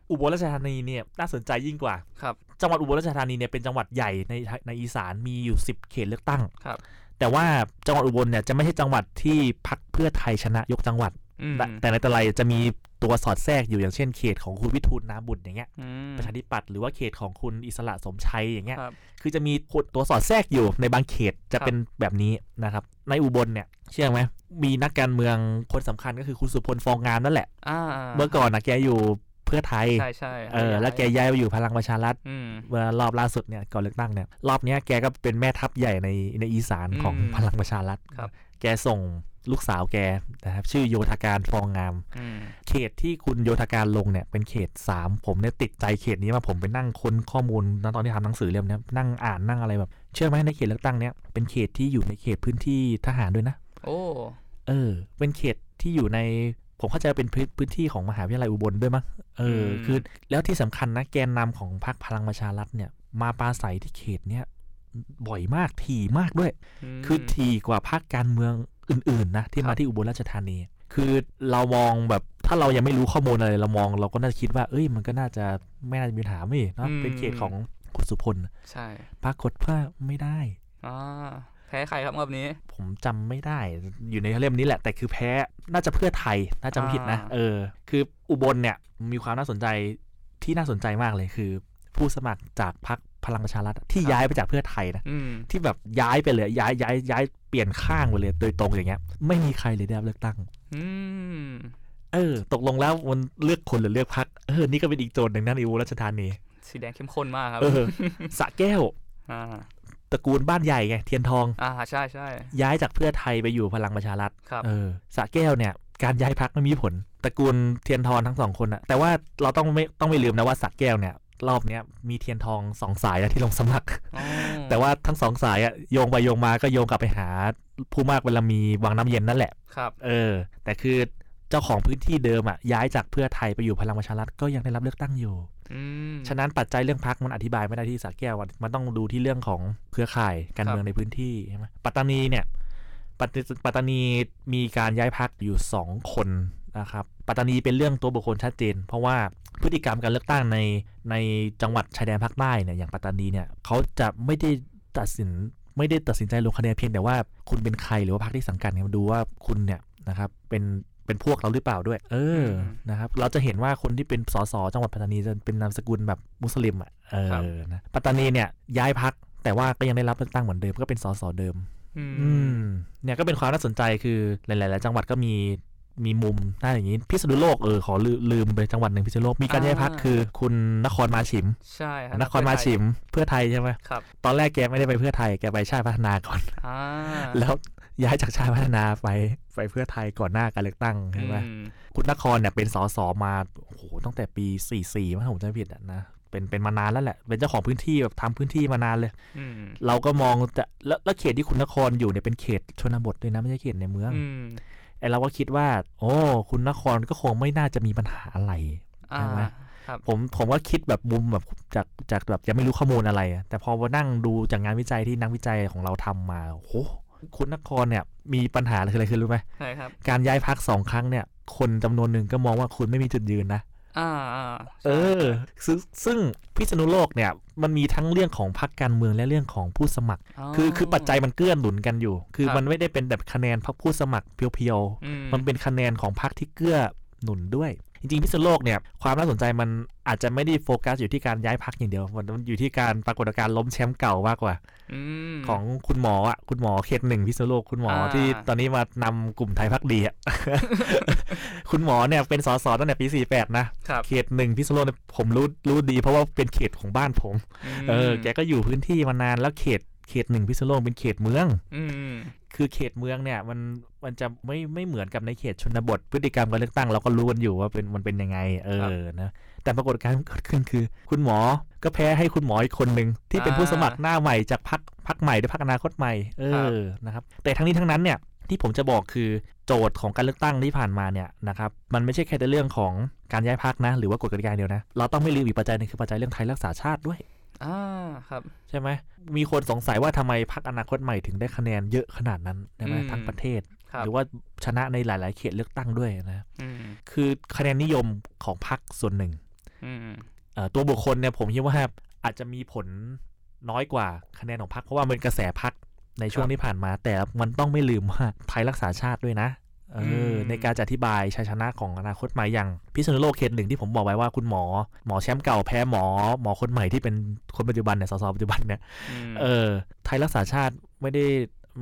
อุบลราชธานีเนี่ยน่าสนใจยิ่งกว่าครับ จังหวัดอุบลราชธานีเนี่ยเป็นจังหวัดใหญ่ในในอีสานมีอยู่10เขตเลือกตั้งครับ แต่ว่าจังหวัดอุบลเนี่ยจะไม่ใช่จังหวัดที่พักเพื่อไทยชนะยกจังหวัดอืมแต่แต่ในแต่ไรจะมี ตัวสอดแทรกอยู่อย่างเช่นเขตของคุณวิทูลน้ำบุตรอย่างเงี้ยอืมประชาธิปัตย์หรือว่าเขตของคุณอิสระสมชัยอย่างเงี้ยครับคือจะมีตัวสอดแทรกอยู่ในบางเขตจะครับเป็นแบบนี้นะครับ ในอุบลเนี่ยเชื่อไหมมีนักการเมืองคนสำคัญก็คือคุณสุพลฟองงามนั่นแหละอ่าเมื่อก่อนนะแกอยู่เพื่อไทยใช่ใช่เออแล้วแกย้ายไปอยู่พลังประชารัฐอืมเมื่อรอบล่าสุดเนี่ยก่อนเลือกตั้งเนี่ยรอบเนี้ยแกก็เป็นแม่ทัพใหญ่ในในอีสานของอืมพลังประชารัฐครับ แกส่ง ลูกสาวแกนะครับ ชื่อโยธการฟองงามอืมเขตที่คุณโยธการลงเนี่ย เป็นเขต3ผมเนี่ยติดใจเขตนี้มาผมไปนั่งค้นข้อมูลนะตอนที่ทำหนังสือเล่มเนี้ยนั่งอ่านนั่งอะไรแบบ เชื่อไหมในเขตเลือกตั้งเนี้ยเป็นเขตที่อยู่ในเขตพื้นที่ทหารด้วยนะ โอ้เออ เป็นเขตที่อยู่ในผมเข้าใจว่าเป็นพื้นพื้นที่ของมหาวิทยาลัยอุบลด้วยมั้งเอออมคือแล้วที่สำคัญนะแกนนำของพรรคพลังประชารัฐเนี่ยมาปราศัยที่เขตเนี้ยบ่อยมากถี่มากด้วยมคือถี่กว่าพรรคการเมือง อื่นๆนะที่ครัมาบที่อุบลราชธานี คือเรามองแบบถ้าเรายังไม่รู้ข้อมูลอะไรเรามองเราก็น่าจะคิดว่า เอ้ยมันก็น่าจะไม่น่าจะมีปัญหาไม่เนาะเป็นเขตของคุณสุพลใช่ ปรากฏว่าไม่ได้อ่าแพ้ใครครับรอบนี้ ผมจำไม่ได้อยู่ในเล่มนี้แหละ แต่คือแพ้น่าจะเพื่อไทยน่าจะไม่ผิดนะอ่าเออ คืออุบลเนี่ยมีความน่าสนใจที่น่าสนใจมากเลยคือ ผู้สมัครจากพรรคพลังประชารัฐที่ย้ายไปจากเพื่อไทยนะอืมที่แบบย้ายไปเลยย้ายย้ายย้าย เปลี่ยนข้างไปเลยโดยตรงอย่างเงี้ย ไม่มีใครเลยได้รับเลือกตั้งอืมเออ ตกลงแล้วมันเลือกคนหรือเลือกพรรคเออนี่ก็เป็นอีกโจทย์หนึ่งนั่นอุบลราชธานีสีแดงเข้มข้นมากครับเออสระแก้วอ่าตระกูลบ้านใหญ่ไงเทียนทอง อ่าใช่ใช่ย้ายจากเพื่อไทยไปอยู่พลังประชารัฐครับเออสระแก้วเนี่ย การย้ายพรรคไม่มีผลตระกูลเทียนทองทั้งสองคนอะแต่ว่าเราต้องไม่ต้องไม่ลืมนะว่าสระแก้วเนี่ย รอบเนี้ยมีเทียนทองสองสายอะที่ลงสมัครอ๋อแต่ว่าทั้งสองสายอะโยงไปโยงมาก็โยงกลับไปหาผู้มากเวลามีวังน้ำเย็นนั่นแหละครับ เออ แต่คือเจ้าของพื้นที่เดิมอะย้ายจากเพื่อไทยไปอยู่พลังประชารัฐก็ยังได้รับเลือกตั้งอยู่อืมฉะนั้นปัจจัยเรื่องพักมันอธิบายไม่ได้ที่สระแก้วอะมันต้องดูที่เรื่องของเครือข่ายการครับเมืองในพื้นที่ใช่ไหมปัตตานีเนี่ยปัตตปัตตานีมีการย้ายพักอยู่สองคน นะครับปัตตานีเป็นเรื่องตัวบุคคลชัดเจน เพราะว่าพฤติกรรมการเลือกตั้งในในจังหวัดชายแดนภาคใต้เนี่ยอย่างปัตตานีเนี่ยเขาจะไม่ได้ตัดสินไม่ได้ตัดสินใจลงคะแนนเพียงแต่ว่าคุณเป็นใครหรือว่าพรรคที่สังกัดเนี่ยมาดูว่าคุณเนี่ยนะครับเป็นเป็นพวกเราหรือเปล่าด้วย เออมนะครับ เราจะเห็นว่าคนที่เป็นสสจังหวัดปัตตานีจะเป็นนามสกุลแบบมุสลิมอะ เอครับอนะ ปัตตานีเนี่ยย้ายพัก แต่ว่าก็ยังได้รับเลือกตั้งเหมือนเดิม ก็เป็นสสเดิม อืมอืมเนี่ยก็เป็นความน่าสนใจคือหลาย ๆ จังหวัดก็มี มีมุมหน้าอย่างนี้พิษณุโลกเออขอลืมลืมไปจังหวัดหนึ่งพิษณุโลกมีการย้ายพักคือ คุณนครมาชิม ใช่รับนครมาชิมเพื่อไทยใช่ไหมครับตอนแรกแกไม่ได้ไปเพื่อไทยแกไปชาติพัฒนาก่อนอ่าแล้วย้ายจากชาติพัฒนาไปไปเพื่อไทยก่อนหน้าการเลือกตั้งใช่ไหมอืมคุณนครเนี่ยเป็นสสมาโอ้โหตั้งแต่ปี 44มั้งถ้าผมจำไม่ผิดอะนะเป็นเป็นมานานแล้วแหละ เป็นเจ้าของพื้นที่แบบทำพื้นที่มานานเลยอืมเราก็มองแต่แล้วแล้วเขตที่คุณนครอยู่เนี่ยเป็นเขตชนบทด้วยนะไม่ใช่เขตในเมืองอืม ไอเราก็คิดว่า โอ้ คุณนครก็คงไม่น่าจะมีปัญหาอะไรอ่าใช่ไหมครับผมผมก็คิดแบบมุมแบบจากจากแบบยังไม่รู้ข้อมูลอะไรอะแต่พอมานั่งดูจากงานวิจัยที่นักวิจัยของเราทำมาโอ้โหคุณนครเนี่ยมีปัญหาอะไรคืออะไรคือรู้ไหมใช่ครับการย้ายพักสองครั้งเนี่ย คนจำนวนหนึ่งก็มองว่าคุณไม่มีจุดยืนนะ อ่าอ่าเอใช่อซึ่งซึ่งพิษณุโลกเนี่ยมันมีทั้งเรื่องของพรรคการเมืองและเรื่องของผู้สมัคร คือคือปัจจัยมันเกื้อหนุนกันอยู่ คือครับมันไม่ได้เป็นแบบคะแนนพรรคผู้สมัครเพียวอืมๆมันเป็นคะแนนของพรรคที่เกื้อหนุนด้วย จริงๆพิษณุโลกเนี่ยความน่าสนใจมันอาจจะไม่ได้โฟกัสอยู่ที่การย้ายพรรคอย่างเดียวมันอยู่ที่การปรากฏการณ์ล้มแชมป์เก่ามากกว่าอืมของคุณหมออะคุณหมอเขตหนึ่งพิษณุโลกคุณหมออาที่ตอนนี้มานำกลุ่มไทยพักดีอะคุณหมอเนี่ยเป็นสสตั้งแต่ปี48นะครับเขตหนึ่งพิษณุโลกเนี่ยผมรู้รู้ดีเพราะว่าเป็นเขตของบ้านผมมเออแกก็อยู่พื้นที่มานานแล้วเขต เขตหนึ่งพิษณุโลกเป็นเขตเมืองอืมคือเขตเมืองเนี่ยมันมันจะไม่ไม่เหมือนกับในเขตชนบท พฤติกรรมการเลือกตั้งเราก็รู้กันอยู่ว่าเป็นมันเป็นยังไง เออนะแต่ปรากฏการณ์ที่เกิดขึ้นคือ คุณหมอก็แพ้ให้คุณหมออีกคนหนึ่งที่เป็นผู้สมัครหน้าใหม่จากพักพักใหม่ด้วยพักอนาคตใหม่เออนะครับแต่ทั้งนี้ทั้งนั้นเนี่ยที่ผมจะบอกคือโจทย์ของการเลือกตั้งที่ผ่านมาเนี่ยนะครับมันไม่ใช่แค่แต่เรื่องของการย้ายพักนะ หรือว่ากฎกติกาเดียวนะ เราต้องไม่ลืมอีกปัจจัยหนึงคือปัจจัยเรื่องไทยรักษาชาติด้วย อ่าครับ ใช่ไหมมีคนสงสัยว่าทำไมพรรคอนาคตใหม่ถึงได้คะแนนเยอะขนาดนั้นใช่ไหมอืมทั้งประเทศครับหรือว่าชนะในหลาย ๆ เขตเลือกตั้งด้วยนะอืมคือคะแนนนิยมของพรรคส่วนหนึ่งอืมเอ่อตัวบุคคลเนี่ยผมคิดว่าอาจจะมีผลน้อยกว่าคะแนนของพรรคเพราะว่ามันกระแสพรรคในช่วงที่ผ่านมา แต่มันต้องไม่ลืมว่าไทยรักษาชาติด้วยนะ เอออในการจะอธิบายชัยชนะของอนาคตใหม่อย่างพิษณุโลกเขตหนึ่งที่ผมบอกไว้ว่าคุณหมอ หมอแชมป์เก่าแพ้หมอ หมอคนใหม่ที่เป็นคนปัจจุบันเนี่ยสสปัจจุบันเนี่ยมเออไทยรักษาชาติไม่ได้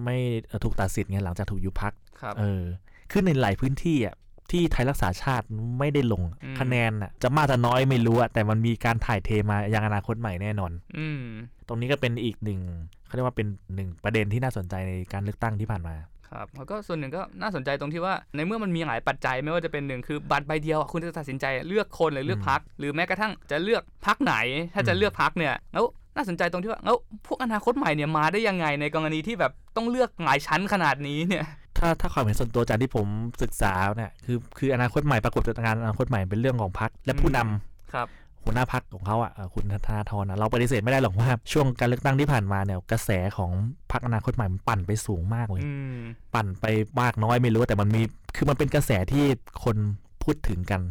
ไม่เอ่อถูกตัดสิทธิ์ไงหลังจากถูกยุบพักครับเออคือในหลายพื้นที่อะที่ไทยรักษาชาติไม่ได้ลงอืมคะแนนอะจะมากจะน้อยไม่รู้อะแต่มันมีการถ่ายเทมายังอนาคตใหม่แน่นอน อืมตรงนี้ก็เป็นอีกหนึ่งเขาเรียกว่าเป็นหนึ่งประเด็นที่น่าสนใจในการเลือกตั้งที่ผ่านมา ครับแล้วก็ส่วนหนึ่งก็น่าสนใจตรงที่ว่าในเมื่อมันมีหลายปัจจัยไม่ว่าจะเป็นหนึ่งคือบัตรใบเดียวอะคุณจะตัดสินใจเลือกคนหรือเลือกอืมพักหรือแม้กระทั่งจะเลือกพักไหน ถ้าจะอืมเลือกพักเนี่ยแล้วน่าสนใจตรงที่ว่าแล้วพวกอนาคตใหม่เนี่ยมาได้ยังไงในกรณีที่แบบต้องเลือกหลายชั้นขนาดนี้เนี่ยถ้าถ้าความเห็นส่วนตัวจากที่ผมศึกษาเนี่ยคือคืออนาคตใหม่ปรากฏการณ์อนาคตใหม่เป็นเรื่องของพรรคและผู้นำครับ หัวหน้าพักของเขาอะเอ่อคุณธนาธรอะเราปฏิเสธไม่ได้หรอกว่าช่วงการเลือกตั้งที่ผ่านมาเนี่ยกระแสของพรรคอนาคตใหม่มันปั่นไปสูงมากเลยอืมปั่นไปมากน้อยไม่รู้แต่มันมีคือมันเป็นกระแสที่คนพูดถึงกัน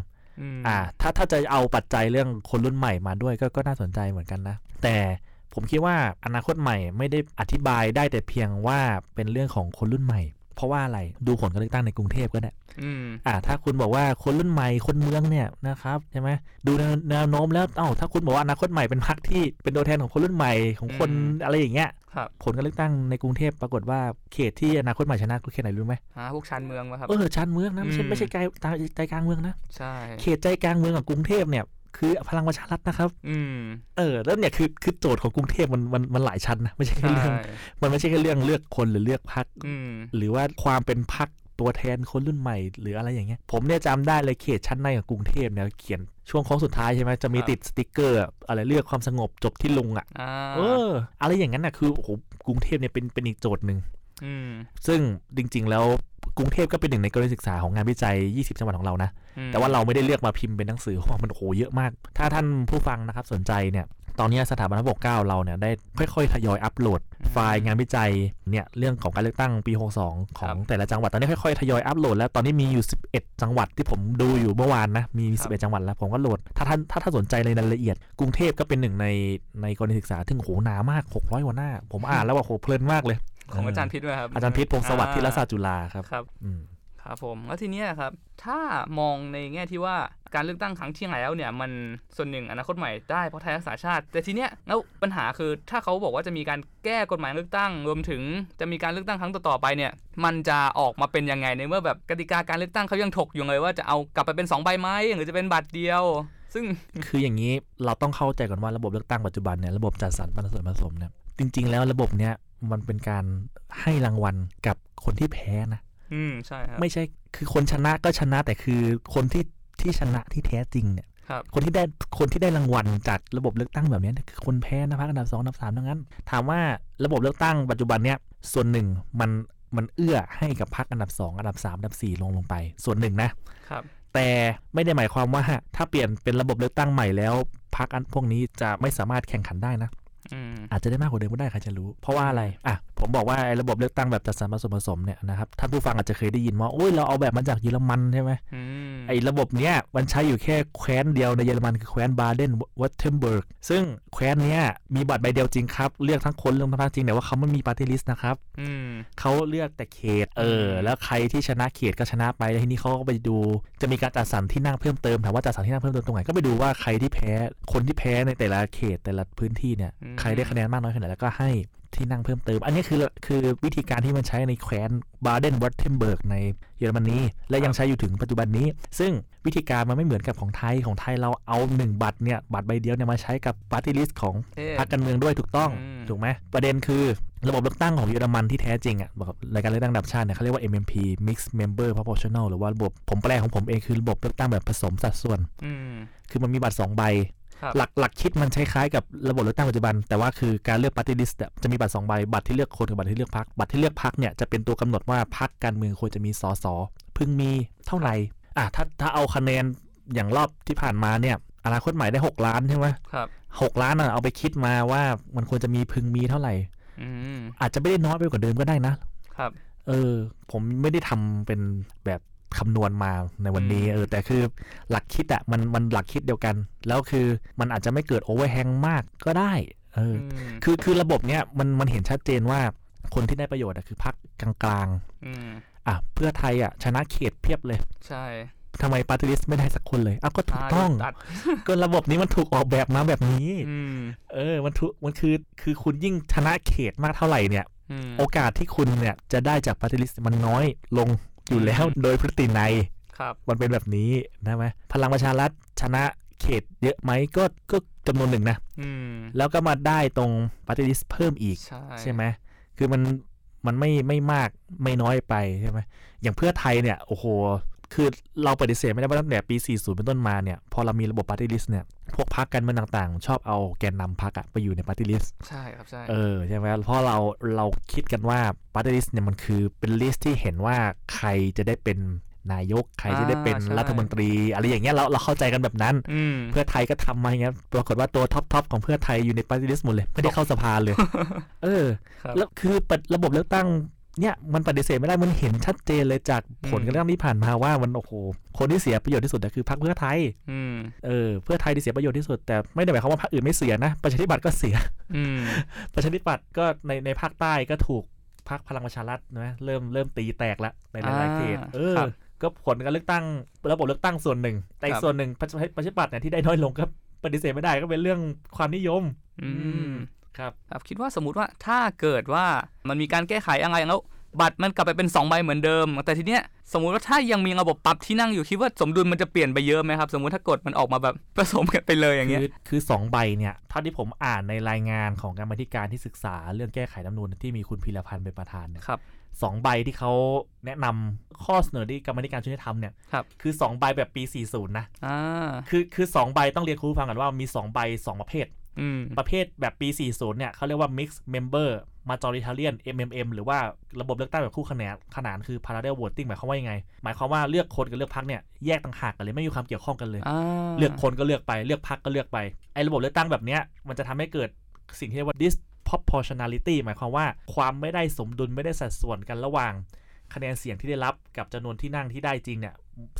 อืมอ่า ถ้าถ้าจะเอาปัจจัยเรื่องคนรุ่นใหม่มาด้วยก็ก็น่าสนใจเหมือนกันนะ แต่ผมคิดว่าอนาคตใหม่ไม่ได้อธิบายได้แต่เพียงว่าเป็นเรื่องของคนรุ่นใหม่ เพราะว่าอะไรดูผลการเลือกตั้งในกรุงเทพก็ได้อืมอ่า ถ้าคุณบอกว่าคนรุ่นใหม่คนเมืองเนี่ยนะครับใช่ไหมดูแนวแนวโน้มแล้วเอ้าถ้าคุณบอกว่าอนาคตใหม่เป็นพรรคที่เป็นตัวแทนของคนรุ่นใหม่ของคนอะไรอย่างเงี้ยครับผลการเลือกตั้งในกรุงเทพปรากฏว่าเขตที่อนาคตใหม่ชนะคือเขตไหนรู้ไหมหาพวกชั้นเมืองมาครับเออชานเมืองนะไม่ใช่อืมไม่ใช่ใจใจกลางเมืองนะใช่เขตใจกลางเมืองของกรุงเทพเนี่ย คือพลังประชารัฐนะครับ อืม เออ แล้วเนี่ยคือคือโจทย์ของกรุงเทพมันมันมันหลายชั้นนะไม่ใช่แค่ใช่เรื่อง มันไม่ใช่แค่เรื่องเลือกคนหรือเลือกพรรคอืมหรือว่าความเป็นพรรคตัวแทนคนรุ่นใหม่ หรืออะไรอย่างเงี้ย ผมเนี่ยจำได้เลยเขตชั้นในของกรุงเทพเนี่ยเขียนช่วงโค้งสุดท้ายใช่ไหมจะมีติดสติกเกอร์ อะอะไรเลือกความสงบจบที่ลุงอะอ่าเออ อะไรอย่างนั้นน่ะคือโอ้โหกรุงเทพเนี่ยเป็นเป็นอีกโจทย์หนึ่งอืมซึ่งจริง ๆ แล้วกรุงเทพก็เป็นหนึ่งในกรณีศึกษาของงานวิจัย 20 จังหวัดของเรานะอืม แต่ว่าเราไม่ได้เลือกมาพิมพ์เป็นหนังสือเพราะว่ามันโอ้โหเยอะมาก ถ้าท่านผู้ฟังนะครับสนใจเนี่ยตอนนี้สถาบันพระปกเกล้าเราเนี่ยได้ค่อยๆทยอยอัปโหลด ไฟล์งานวิจัยเนี่ยเรื่องของการเลือกตั้งปี 62 ของแต่ละจังหวัดตอนนี้ค่อยๆทยอยอัปโหลดแล้วตอนนี้มีอยู่ 11 จังหวัดที่ผมดูอยู่เมื่อวานนะมี 11 จังหวัดแล้วผมก็โหลด ถ้าท่านถ้าท่านสนใจในรายละเอียด กรุงเทพก็เป็นหนึ่งในในกรณีศึกษาที่โหหนามาก 600กว่าหน้า ผมอ่านแล้วว่าโหเพลินมากเลยของอาจารย์พิษด้วยครับอาจารย์พิษพงศ์สวัสดิ์ที่รัฐศาสตร์จุฬาครับครับอืม ครับผมแล้วทีเนี้ยครับ ถ้ามองในแง่ที่ว่าการเลือกตั้งครั้งที่แล้วเนี่ยมันส่วนหนึ่งอนาคตใหม่ได้เพราะไทยรักษาชาติ แต่ทีเนี้ยแล้วปัญหาคือถ้าเขาบอกว่าจะมีการแก้กฎหมายเลือกตั้ง รวมถึงจะมีการเลือกตั้งครั้งต่อๆไปเนี่ยมันจะออกมาเป็นยังไงในเมื่อแบบกติกาการเลือกตั้งเขายังถกอยู่เลยว่าจะเอากลับไปเป็นสองใบไหมหรือจะเป็นบัตรเดียว ซึ่งคืออย่างนี้เราต้องเข้าใจก่อนว่าระบบเลือกตั้งปัจจุบันเนี่ยระบบจัดสรรปันส่วนผสมเนี่ยจริง ๆ แล้วระบบเนี้ยมันเป็นการให้รางวัลกับคนที่แพ้นะ อืมใช่ครับไม่ใช่คือคนชนะก็ชนะแต่คือคนที่ที่ชนะที่แท้จริงเนี่ยครับคนที่ได้คนที่ได้รางวัลจากระบบเลือกตั้งแบบเนี้ยคือคนแพ้นะพักอันดับสองอันดับสามทั้งนั้น ถามว่าระบบเลือกตั้งปัจจุบันเนี้ยส่วนหนึ่งมันมันเอื้อให้กับพรรคอันดับสองอันดับสามอันดับสี่ลงลงไป ส่วนหนึ่งนะครับแต่ไม่ได้หมายความว่าถ้าเปลี่ยนเป็นระบบเลือกตั้งใหม่แล้วพรรคอันพวกนี้จะไม่สามารถแข่งขันได้นะ อืมอาจจะได้มากกว่าเดิมก็ได้ใครจะรู้ เพราะว่าอะไรอะผมบอกว่าไอ้ระบบเลือกตั้งแบบจัดสรรผสมผสมเนี่ยนะครับท่านผู้ฟังอาจจะเคยได้ยินว่าโอ้ยเราเอาแบบมาจากเยอรมันใช่ไหมอืมไอ้ระบบเนี้ยมันใช้อยู่แค่แคว้นเดียวในเยอรมันคือแคว้นบาเดนวัตเทมเบิร์กซึ่งแคว้นเนี้ยมีบัตรใบเดียวจริงครับ เลือกทั้งคนเลือกทั้งพรรคจริงแต่ว่าเขาไม่มีปาร์ตี้ลิสต์นะครับอืมเขาเลือกแต่เขตเอออืมแล้วใครที่ชนะเขตก็ชนะไปแล้วทีนี้เขาก็ไปดู จะมีการจัดสรรที่นั่งเพิ่มเติมถามว่าจัดสรรที่นั่งเพิ่มเติมตรงไหนก็ไปดูว่าใครที่แพ้คนที่แพ้ในแต่ละเขตแต่ละพื้นที่เนี่ยใครได้คะแนนมากน้อยขนาดไหนแล้วก็ให้ที่นั่งเพิ่มเติม อันนี้คือคือวิธีการที่มันใช้ในแคว้นบาเดนวัตเทมเบิร์กในเยอรมนีและยังใช้อยู่ถึงปัจจุบันนี้ ซึ่งวิธีการมันไม่เหมือนกับของไทยของไทยเราเอาหนึ่งบัตรเนี่ยบัตรใบเดียวเนี่ยมาใช้กับปาร์ตี้ลิสต์ของเอ๊ะพรรคการเมืองด้วยถูกต้องอืมถูกไหมประเด็นคือระบบเลือกตั้งของเยอรมันที่แท้จริงอะแบบรายการเลือกตั้งระดับชาติเนี่ยเขาเรียกว่า MMP Mixed Member Proportional หรือว่าระบบผมแปลของผมเองคือระบบเลือกตั้งแบบผสมสัดส่วนอืมคือมันมีบัตร2ใบครับ หลักหลักคิดมันคล้ายๆกับระบบเลือกตั้งปัจจุบัน แต่ว่าคือการเลือกปาร์ตี้ลิสต์จะมีบัตร2ใบบัตรที่เลือกคนกับบัตรที่เลือกพรรคบัตรที่เลือกพรรคเนี่ยจะเป็นตัวกำหนดว่าพรรคการเมืองควรจะมีสสพึงมีเท่าไหร่อะถ้าถ้าเอาคะแนนอย่างรอบที่ผ่านมาเนี่ยอนาคตใหม่ได้ 6 ล้านใช่ไหมครับหกล้านอะเอาไปคิดมาว่ามันควรจะมีพึงมีเท่าไหร่อืมอาจจะไม่ได้น้อยไปกว่าเดิมก็ได้นะครับ เออ ผมไม่ได้ทำเป็นแบบ คำนวณมาในวันนี้อืมเออแต่คือหลักคิดอะมันมันหลักคิดเดียวกัน แล้วคือมันอาจจะไม่เกิดโอเวอร์แฮงมากก็ได้เอออือมคือคือระบบเนี้ยมันมันเห็นชัดเจนว่าคนที่ได้ประโยชน์อะคือพรรคกลางอืมๆอะเพื่อไทยอะชนะเขตเพียบเลย ใช่ทำไมปาร์ตี้ลิสต์ไม่ได้สักคนเลยอ้าวก็ถูกต้องตัดก็ระบบนี้มันถูกออกแบบมาแบบนี้อืมเออ มันถูกมันคือคือคุณยิ่งชนะเขตมากเท่าไหร่เนี่ยอืมโอกาสที่คุณเนี่ยจะได้จากปาร์ตี้ลิสต์มันน้อยลง อยู่แล้วอืมโดยพฤตินัยครับมันเป็นแบบนี้นะไหมพลังประชารัฐชนะเขตเยอะไหมก็ก็จำนวนหนึ่งนะอืมแล้วก็มาได้ตรงปาร์ตี้ลิสต์เพิ่มอีกใช่ใช่ไหมคือมันมันไม่ไม่มากไม่น้อยไปใช่ไหมอย่างเพื่อไทยเนี่ย โอ้โห คือเราปฏิเสธไม่ได้ว่าตั้งแต่ปี 40 เป็นต้นมาเนี่ย พอเรามีระบบปาร์ตี้ลิสต์เนี่ย พวกพรรคการเมืองต่างๆ ชอบเอาแกนนำพรรคอะไปอยู่ในปาร์ตี้ลิสต์ใช่ครับ ใช่ เออ ใช่ไหมเพราะเราเราคิดกันว่าปาร์ตี้ลิสต์เนี่ยมันคือเป็นลิสต์ที่เห็นว่าใครจะได้เป็นนายกใครจะได้เป็นรัฐมนตรีอะไรอย่างเงี้ยเราเราเข้าใจกันแบบนั้นอืมเพื่อไทยก็ทำมาอย่างเงี้ยปรากฏว่าตัวท็อปท็อปของเพื่อไทยอยู่ในปาร์ตี้ลิสต์หมดเลย ไม่ได้เข้าสภาเลย เออครับแล้วคือปฏิระบบเลือกตั้ง เนี่ยมันปฏิเสธไม่ได้มันเห็นชัดเจนเลยจากผลอืมการเลือกตั้งที่ผ่านมาว่ามันโอ้โหคนที่เสียประโยชน์ที่สุดก็คือพรรคเพื่อไทยอืมเออเพื่อไทยที่เสียประโยชน์ที่สุดแต่ไม่ได้หมายความว่าพรรคอื่นไม่เสียนะประชาธิปัตย์ก็เสียอืมประชาธิปัตย์ก็ในในภาคใต้ก็ถูกพรรคพลังประชารัฐนะเริ่มเริ่มตีแตกละในหลายๆเขตอ่าเออครับก็ผลการเลือกตั้งระบบเลือกตั้งส่วนหนึ่ง แต่อีคกรับส่วนหนึ่งประชาประชาธิปัตย์เนี่ยที่ได้น้อยลงก็ปฏิเสธไม่ได้ก็เป็นเรื่องความนิยม อืม ครับครับคิดว่าสมมติว่าถ้าเกิดว่ามันมีการแก้ไขอะไรแล้วบัตรมันกลับไปเป็น 2 ใบเหมือนเดิม แต่ทีเนี้ยสมมุติว่าถ้ายังมีระบบปรับที่นั่งอยู่คิดว่าสมดุลมันจะเปลี่ยนไปเยอะไหมครับ สมมุติถ้ากฎมันออกมาแบบผสมกันไปเลยอย่างเงี้ยคือคือสองใบเนี่ยเท่าที่ผมอ่านในรายงานของการบันธิการที่ศึกษาเรื่องแก้ไขรัฐธรรมนูญที่มีคุณพีรพันธ์เป็นประธานเนี่ยครับสองใบที่เขาแนะนำข้อเสนอที่กรรมาธิการชุดนี้ทำเนี่ยครับคือ 2 ใบแบบปี 40 นะอ่าคือคือ2ใบต้องเรียนคุณผู้ฟังกันว่ามี 2 ใบ 2 ประเภทอืม ประเภทแบบปี 40 เนี่ยเขาเรียกว่า mixed member majoritarian MMM หรือว่าระบบเลือกตั้งแบบคู่ขนานขนานคือ parallel voting หมายความว่ายังไง หมายความว่าเลือกคนกับเลือกพรรคเนี่ยแยกต่างหากกันเลยไม่มีความเกี่ยวข้องกันเลยอ่าเลือกคนก็เลือกไปเลือกพรรคก็เลือกไปไอ้ระบบเลือกตั้งแบบเนี้ยมันจะทำให้เกิดสิ่งที่เรียกว่า disproportionality หมายความว่าความไม่ได้สมดุลไม่ได้สัดส่วนกันระหว่าง คะแนนเสียงที่ได้รับกับจำนวนที่นั่งที่ได้จริงเนี่ย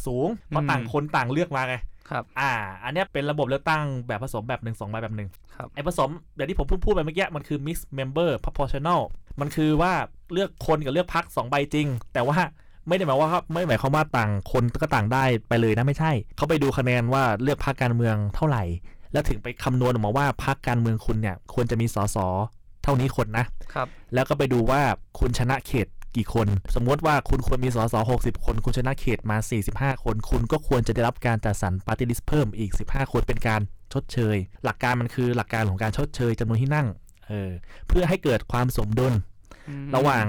สูงเพราะต่างคนต่างเลือกมาไง ครับ อ่า อันเนี้ยเป็นระบบเลือกตั้งแบบผสมแบบหนึ่งสองใบแบบหนึ่งครับไอ้ผสมอย่างที่ผมพูดพูดไปเมื่อกี้มันคือ mixed member proportional มันคือว่าเลือกคนกับเลือกพรรคสองใบจริง แต่ว่าไม่ได้หมายว่าไม่หมายความว่าต่างคนก็ต่างได้ไปเลยนะไม่ใช่ เขาไปดูคะแนนว่าเลือกพรรคการเมืองเท่าไหร่ แล้วถึงไปคำนวณออกมาว่าพรรคการเมืองคุณเนี่ยควรจะมีสสเท่านี้คนนะครับ แล้วก็ไปดูว่าคุณชนะเขต กี่คน สมมติว่าคุณควรมีสส60 คน คุณชนะเขตมา 45 คน คุณก็ควรจะได้รับการจัดสรรปาร์ตี้ลิสเพิ่มอีก 15 คนเป็นการชดเชย หลักการมันคือหลักการของการชดเชยจำนวนที่นั่งเออเพื่อให้เกิดความสมดุลอืมระหว่าง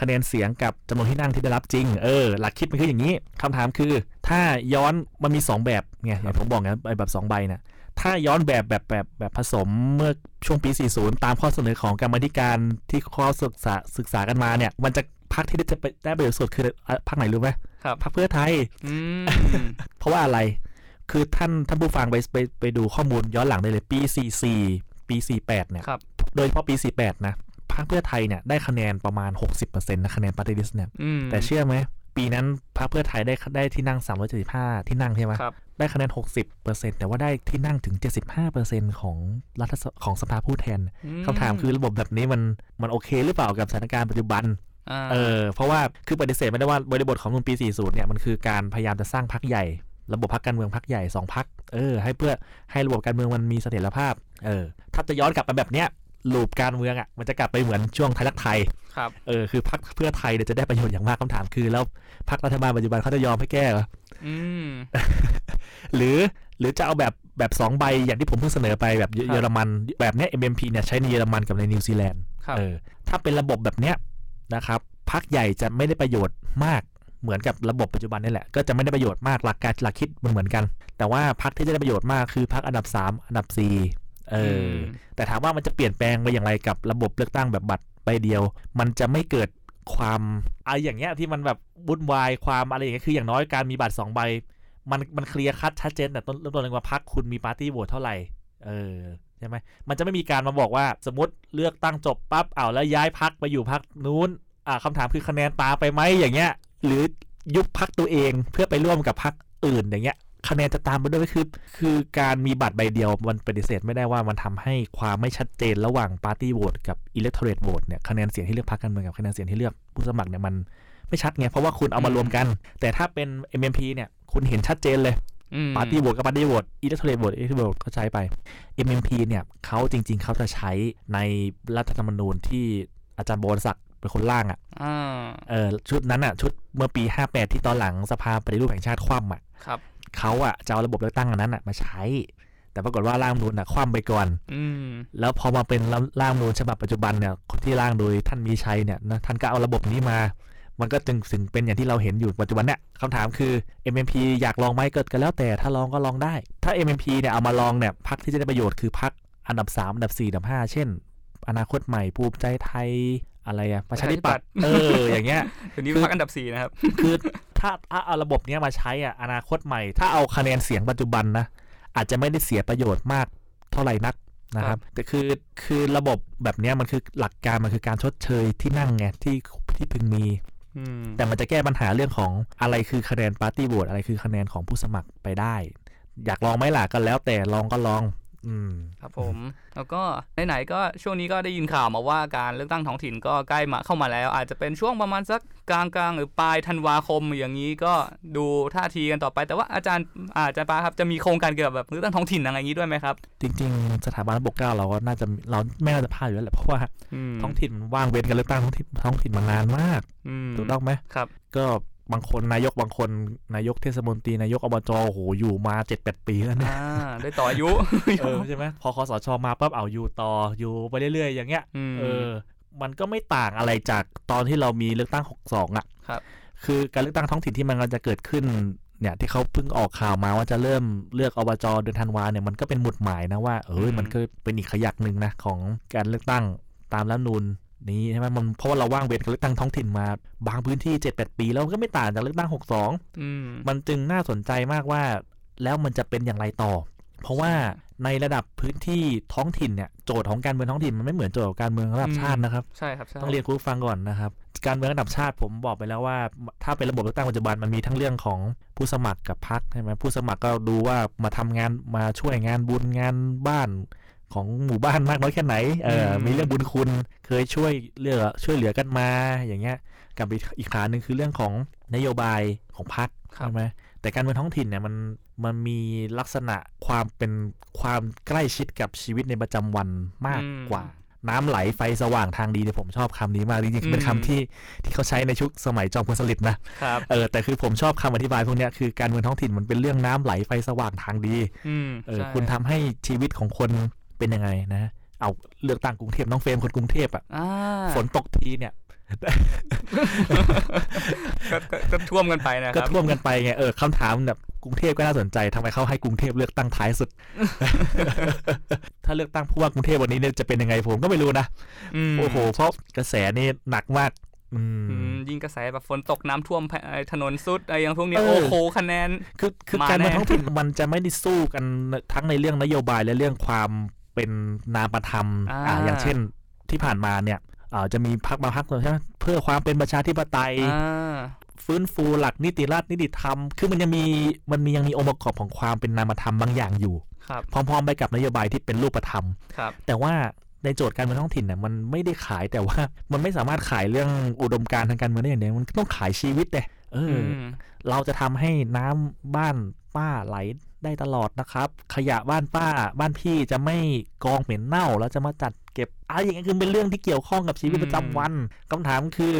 คะแนนเสียงกับจำนวนที่นั่งที่ได้รับจริง เออ หลักคิดมันคืออย่างนี้คำถามคือ ถ้าย้อนมันมี 2 แบบไงอย่างผมบอกไงไอ้แบบ 2 ใบนะ ถ้าย้อนแบบแบบแบบแบบผสมเมื่อช่วงปี 40 ตามข้อเสนอของกรรมาธิการที่ข้อศึกษาศึกษากันมาเนี่ย มันจะพักที่ได้จะไปได้ประโยชน์สุดคืออะพักไหนรู้ไหมครับพักเพื่อไทยอืมเพราะว่าอะไร คือท่านท่านผู้ฟังไปไปไปดูข้อมูลย้อนหลังได้เลยปี 44 ปี 48 เนี่ยครับโดยเฉพาะปี 48 นะพรรคเพื่อไทยเนี่ยได้คะแนนประมาณ 60%นะคะแนนปาร์ตี้ลิสต์เนี่ยอืมแต่เชื่อไหม ปีนั้นพรรคเพื่อไทยได้ได้ที่นั่ง 375 ที่นั่งใช่ไหมครับ ได้คะแนน 60%แต่ว่าได้ที่นั่งถึง 75%ของรัฐสของสภาผู้แทนมคำถามคือระบบแบบนี้มันมันโอเคหรือเปล่ากับสถานการณ์ปัจจุบันาเออเพราะว่าคือปฏิเสธไม่ได้ว่าบริบทของรัฐธรรมนูลปี 40 เนี่ยมันคือการพยายามจะสร้างพรรคใหญ่ ระบบพรรคการเมืองพรรคใหญ่สองพรรคเออ ให้เพื่อให้ระบบการเมืองมันมีเสถียรภาพเออถ้าจะย้อนกลับไปแบบเนี้ยลูปการเมืองอะมันจะกลับไปเหมือนช่วงไทยรักไทยครับเออคือพรรคเพื่อไทยเนี่ยจะได้ประโยชน์อย่างมากคำถามคือ แล้วพรรครัฐบาลปัจจุบันเขาจะยอมให้แก้เหรออืม หรือหรือจะเอาแบบแบบสองใบอย่างที่ผมเพิ่งเสนอไปแบบเยครับเยอรมันแบบเนี้ย MMP เนี่ยใช้ในเยอรมันกับในนิวซีแลนด์ครับเออถ้าเป็นระบบแบบเนี้ยนะครับพรรคใหญ่จะไม่ได้ประโยชน์มากเหมือนกับระบบปัจจุบันนี่แหละ ก็จะไม่ได้ประโยชน์มากหลักการหลักคิดมันเหมือนกัน แต่ว่าพรรคที่จะได้ประโยชน์มากคือพรรคอันดับ 3 อันดับ4เอออมแต่ถามว่ามันจะเปลี่ยนแปลงไปอย่างไรกับระบบเลือกตั้งแบบบัตรใบเดียว มันจะไม่เกิดความอะไรอย่างเงี้ยที่มันแบบวุ่นวายความอะไรอย่างเงี้ยคืออย่างน้อยการมีบัตรสองใบ มันมัน clear cut ชัดเจนแต่ต้นเริ่มต้นเลยว่าพรรคคุณมี party vote เท่าไหร่เออใช่ไหมมันจะไม่มีการมาบอกว่าสมมติเลือกตั้งจบปั๊บอ้าวแล้วย้ายพรรคไปอยู่พรรคนู้นอ่าคำถามคือคะแนนตามไปไหมอย่างเงี้ย หรือยุบพรรคตัวเองเพื่อไปร่วมกับพรรคอื่นอย่างเงี้ยคะแนนจะตามไปด้วยคือคือการมีบัตรใบเดียวมันปฏิเสธไม่ได้ว่ามันทำให้ความไม่ชัดเจนระหว่าง party vote กับ electorate vote เนี่ยคะแนนเสียงที่เลือกพรรคการเมืองกับคะแนนเสียงที่เลือกผู้สมัครเนี่ยมันไม่ชัดไงเพราะว่าคุณเอามารวมกัน แต่ถ้าเป็น MMP เนี่ย คุณเห็นชัดเจนเลยอืม party vote ก็ party vote electorate vote electorate vote ก็ใช้ไป MMP เนี่ยเขาจริง ๆเขาจะใช้ในรัฐธรรมนูญที่อาจารย์บวรศักดิ์เป็นคนร่างอะอ่าเออชุดนั้นอะ ชุดเมื่อปี 58 ที่ตอนหลังสภาปฏิรูปแห่งชาติคว่ำอะครับเขาอะจะเอาระบบเลือกตั้งอันนั้นอะมาใช้ แต่ปรากฏว่าร่างรัฐธรรมนูญอะคว่ำไปก่อนอืมแล้วพอมาเป็นร่างรัฐธรรมนูญฉบับปัจจุบันเนี่ยคนที่ร่างโดยท่านมีชัยเนี่ยนะท่านก็เอาระบบนี้มา มันก็จึงถึงเป็นอย่างที่เราเห็นอยู่ปัจจุบันเนี่ยคำถามคือ MMP อยากลองไหมเกิดกันแล้วแต่ถ้าลองก็ลองได้ ถ้า MMP เนี่ยเอามาลองเนี่ยพักที่จะได้ประโยชน์คือพักอันดับ 3 อันดับ 4 อันดับ 5 เช่น อนาคตใหม่ภูมิใจไทยอะไรอะประชาธิปัตย์เอออย่างเงี้ยเดี๋ยวนี้คือพักอันดับสี่นะครับ คือถ้าถ้าเอาระบบเนี้ยมาใช้อะอนาคตใหม่ ถ้าเอาคะแนนเสียงปัจจุบันนะอาจจะไม่ได้เสียประโยชน์มากเท่าไหร่นักนะครับแต่คือคือระบบแบบเนี้ยมันคือหลักการมันคือการชดเชยที่นั่งไงที่ที่พึงมีอืม แต่มันจะแก้ปัญหาเรื่องของอะไรคือคะแนนปาร์ตี้โหวตอะไรคือคะแนนของผู้สมัครไปได้ อยากลองไหมล่ะก็แล้วแต่ลองก็ลอง ครับผมแล้วก็ไหนๆก็ช่วงนี้ก็ได้ยินข่าวมาว่าการเลือกตั้งท้องถิ่นก็ใกล้มาเข้ามาแล้ว อาจจะเป็นช่วงประมาณสักกลางๆหรือปลายธันวาคมอย่างนี้ก็ดูท่าทีกันต่อไป แต่ว่าอาจารย์อาจารย์ปาครับจะมีโครงการเกี่ยวกับแบบเลือกตั้งท้องถิ่นอะไรอย่างนี้ด้วยไหมครับจริงๆ สถาบันปกเกล้าเราก็น่าจะเราไม่น่าจะพลาดอยู่แล้วแหละเพราะว่ามท้องถิ่นมันว่างเว้นกันเลือกตั้งท้องถิ่นท้องถิ่นมานานมากอืมถูกต้องไหมครับ ก็ บางคนนายกบางคนนายกเทศมนตรีนายกอบจโอ้โหอยู่มาเจ็ดแปดปีแล้วเนี่ยอ่าได้ต่ออายุเออใช่ไหมพอคอสชมาปั๊บเอาอยู่ต่ออยู่ไปเรื่อยๆอย่างเงี้ยมเออ มันก็ไม่ต่างอะไรจากตอนที่เรามีเลือกตั้ง62อะครับ คือการเลือกตั้งท้องถิ่นที่มันกำลังจะเกิดขึ้นเนี่ยที่เขาเพิ่งออกข่าวมาว่าจะเริ่มเลือกอบจเดือนธันวาเนี่ยมันก็เป็นหมุดหมายนะว่าเอออืมมันก็เป็นอีกขยักหนึ่งนะของการเลือกตั้งตามรัฐธรรมนูน นี้ใช่ไหมมันเพราะว่าเราว่างเว้นการเลือกตั้งท้องถิ่นมา บางพื้นที่7-8ปี แล้วมันก็ไม่ต่างจากเลือกตั้ง62อืมมันจึงน่าสนใจมากว่า แล้วมันจะเป็นอย่างไรต่อ เพราะว่าในระดับพื้นที่ท้องถิ่นเนี่ยโจทย์ของการเมืองท้องถิ่นมันไม่เหมือนโจทย์ของการเมืองระดับชาตินะครับใช่ครับใช่ต้องเรียนคุณผู้ฟังก่อนนะครับการเมืองระดับชาติผมบอกไปแล้วว่า ถ้าเป็นระบบเลือกตั้งปัจจุบันมันมีทั้งเรื่องของผู้สมัครกับพรรคใช่ไหมผู้สมัครก็ดูว่ามาทำงานมาช่วยงานบุญงานบ้าน ของหมู่บ้านมากน้อยแค่ไหน เออมีเรื่องบุญคุณเคยช่วยเหลือช่วยเหลือกันมาอย่างเงี้ยกับอีกอีกขาหนึ่งคือเรื่องของนโยบายของพรรคครับใช่ไหมแต่การเมืองท้องถิ่นเนี่ยมันมันมีลักษณะความเป็นความใกล้ชิดกับชีวิตในประจำวันมากกว่า น้ำไหลไฟสว่างทางดีเนี่ยผมชอบคำนี้มากจริงๆเป็นคำที่ที่เขาใช้ในชุกสมัยจอมพลสฤษดิ์นะครับเออแต่คือผมชอบคำอธิบายพวกเนี้ยคือการเมืองท้องถิ่นมันเป็นเรื่องน้ำไหลไฟสว่างทางดีอืมเออใช่คุณทำให้ชีวิตของคน เป็นยังไงนะ เอาเลือกตั้งกรุงเทพน้องเฟรมคนกรุงเทพอะอ่าฝนตกทีเนี่ยก็ก็ก็ท่วมกันไปนะคก็รับท่วมกันไปไงเออคำถามแบบกรุงเทพก็น่าสนใจทำไมเขาให้กรุงเทพเลือกตั้งท้ายสุด ถ้าเลือกตั้งผู้ว่ากรุงเทพวันนี้เนี่ยจะเป็นยังไงผมก็ไม่รู้นะมโอ้โหเพราะกระแสนี่หนักมากอืมอืมยิ่งกระแสแบบฝนตกน้ำท่วมเอ่อถนนสุดอะไรอย่างพวกนี้เออโอ้โหคะแนน คือคือมาการเมืองแน่ท้องถิ่นมันจะไม่ได้สู้กันทั้งในเรื่องนโยบายและเรื่องความ เป็นนามธรรมอ่าอ่าอย่างเช่นที่ผ่านมาเนี่ยอ่าจะมีพักบางพักใช่ไหมเพื่อความเป็นประชาธิปไตยอ่าฟื้นฟูหลักนิติรัฐนิติธรรม คือมันยังมีมันมียังมีองค์ประกอบของความเป็นนามธรรมบางอย่างอยู่ครับพร้อมๆไปกับนโยบายที่เป็นรูปธรรมครับแต่ว่าในโจทย์การเมืองท้องถิ่นเนี่ยมันไม่ได้ขายแต่ว่ามันไม่สามารถขายเรื่องอุดมการณ์ทางการเมืองได้อย่างเดียวมันต้องขายชีวิตเลยเอออมเราจะทำให้น้ำบ้านป้าไหล ได้ตลอดนะครับ ขยะบ้านป้าบ้านพี่จะไม่กองเหม็นเน่าแล้วจะมาจัดเก็บอะไรอย่างเงี้ยคือเป็นเรื่องที่เกี่ยวข้องกับชีวิตอืมประจำวันคำถามคือ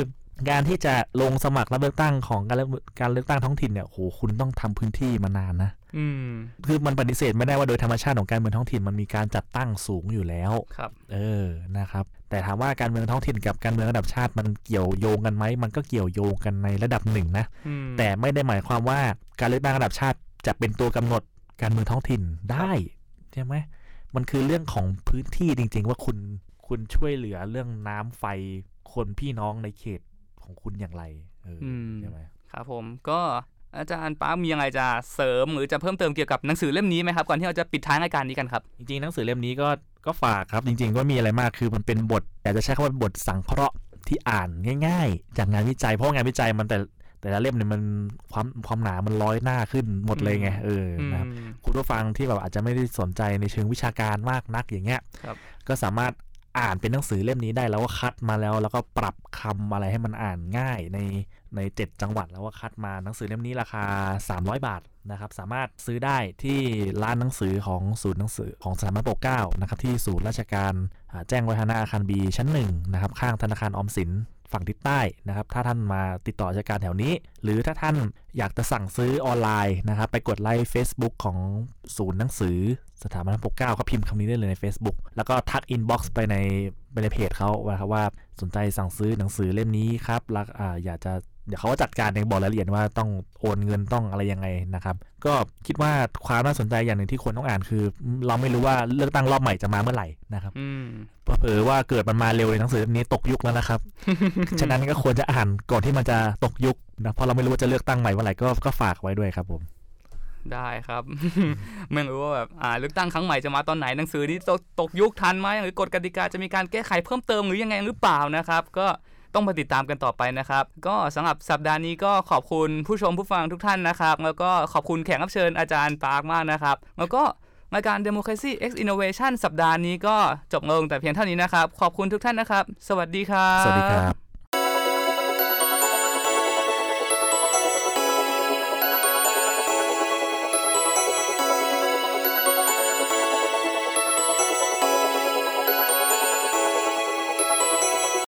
การที่จะลงสมัครรับเลือกตั้งของการเลือกการเลือกตั้งท้องถิ่นเนี่ยโหคุณต้องทำพื้นที่มานานนะอืมคือมันปฏิเสธไม่ได้ว่าโดยธรรมชาติของการเมืองท้องถิ่นมันมีการจัดตั้งสูงอยู่แล้วครับ เออนะครับ แต่ถามว่าการเมืองท้องถิ่นกับการเมืองระดับชาติมันเกี่ยวโยงกันไหมมันก็เกี่ยวโยงกันในระดับหนึ่งนะอืมแต่ไม่ได้หมายความว่าการเลือกตั้งระดับชาติจะเป็นตัวกำหนด การเมืองท้องถิ่นได้ใช่ไหมมันคือเรื่องของพื้นที่จริง ๆ ว่าคุณคุณช่วยเหลือเรื่องน้ำไฟคนพี่น้องในเขตของคุณอย่างไรเอออมใช่ไหมครับผมก็อาจารย์ปาร์คมีอะไรจะเสริมหรือจะเพิ่มเติมเกี่ยวกับหนังสือเล่มนี้ไหมครับก่อนที่เราจะปิดท้ายรายการนี้กันครับ จริงๆหนังสือเล่มนี้ก็ก็ฝากครับ จริง ๆ ก็มีอะไรมากคือมันเป็นบทอยากจะใช้คำว่าบทสังเคราะห์ที่อ่านง่าย ๆ จากงานวิจัยเพราะว่างานวิจัยมันแต่ แต่ละเล่มเนี่ยมันความความหนามันร้อยหน้าขึ้นหมดเลยไงเอออนะครับอืมคุณผู้ฟังที่แบบอาจจะไม่ได้สนใจในเชิงวิชาการมากนักอย่างเงี้ยครับก็สามารถอ่านเป็นหนังสือเล่มนี้ได้แล้วก็คัดมาแล้ว แล้วก็ปรับคำอะไรให้มันอ่านง่ายในในเจ็ดจังหวัดแล้วก็คัดมาหนังสือเล่มนี้ราคา 300 บาทนะครับ สามารถซื้อได้ที่ร้านหนังสือของศูนย์หนังสือของสถาบันปกเกล้านะครับที่ศูนย์ราชการอ่าแจ้งวัฒนะอาคาร B ชั้นหนึ่งนะครับข้างธนาคารออมสิน ฝั่งทิศใต้นะครับ ถ้าท่านมาติดต่อราชการแถวนี้ หรือถ้าท่านอยากจะสั่งซื้อออนไลน์นะครับ ไปกดไลค์ Facebook ของศูนย์หนังสือสถาบันพระปกเกล้าก็พิมพ์คำนี้ได้เลยใน Facebook แล้วก็ทัก inbox ไปในไปในเพจเขาว่าครับว่าสนใจสั่งซื้อหนังสือเล่มนี้ครับแล้วก็อยากจะ เดี๋ยวเขาก็จัดการเองบอกรายละเอียดว่าต้องโอนเงินต้องอะไรยังไงนะครับ ก็คิดว่าความน่าสนใจอย่างหนึ่งที่ควรต้องอ่านคือ เราไม่รู้ว่าเลือกตั้งรอบใหม่จะมาเมื่อไหร่นะครับอืมเผลอๆว่าเกิดมันมาเร็วเลยหนังสือเล่มนี้ตกยุคแล้วนะครับ ฉะนั้นก็ควรจะอ่านก่อนที่มันจะตกยุคนะเพราะเราไม่รู้ว่าจะเลือกตั้งใหม่เมื่อไหร่ก็ก็ฝากไว้ด้วยครับผมได้ครับ ไม่รู้ว่าแบบอ่าเลือกตั้งครั้งใหม่จะมาตอนไหนหนังสือนี้ตกตกยุคทันไหมหรือกฎกติกาจะมีการแก้ไขเพิ่มเติมหรือยังไงหรือเปล่านะครับ ก็ ต้องมาติดตามกันต่อไปนะครับ ก็สำหรับสัปดาห์นี้ก็ขอบคุณผู้ชมผู้ฟังทุกท่านนะครับ แล้วก็ขอบคุณแขกรับเชิญอาจารย์ปาร์คมากนะครับ แล้วก็รายการ Democracy X Innovation สัปดาห์นี้ก็จบลงแต่เพียงเท่านี้นะครับ ขอบคุณทุกท่านนะครับ สวัสดีครับ สวัสดีครับ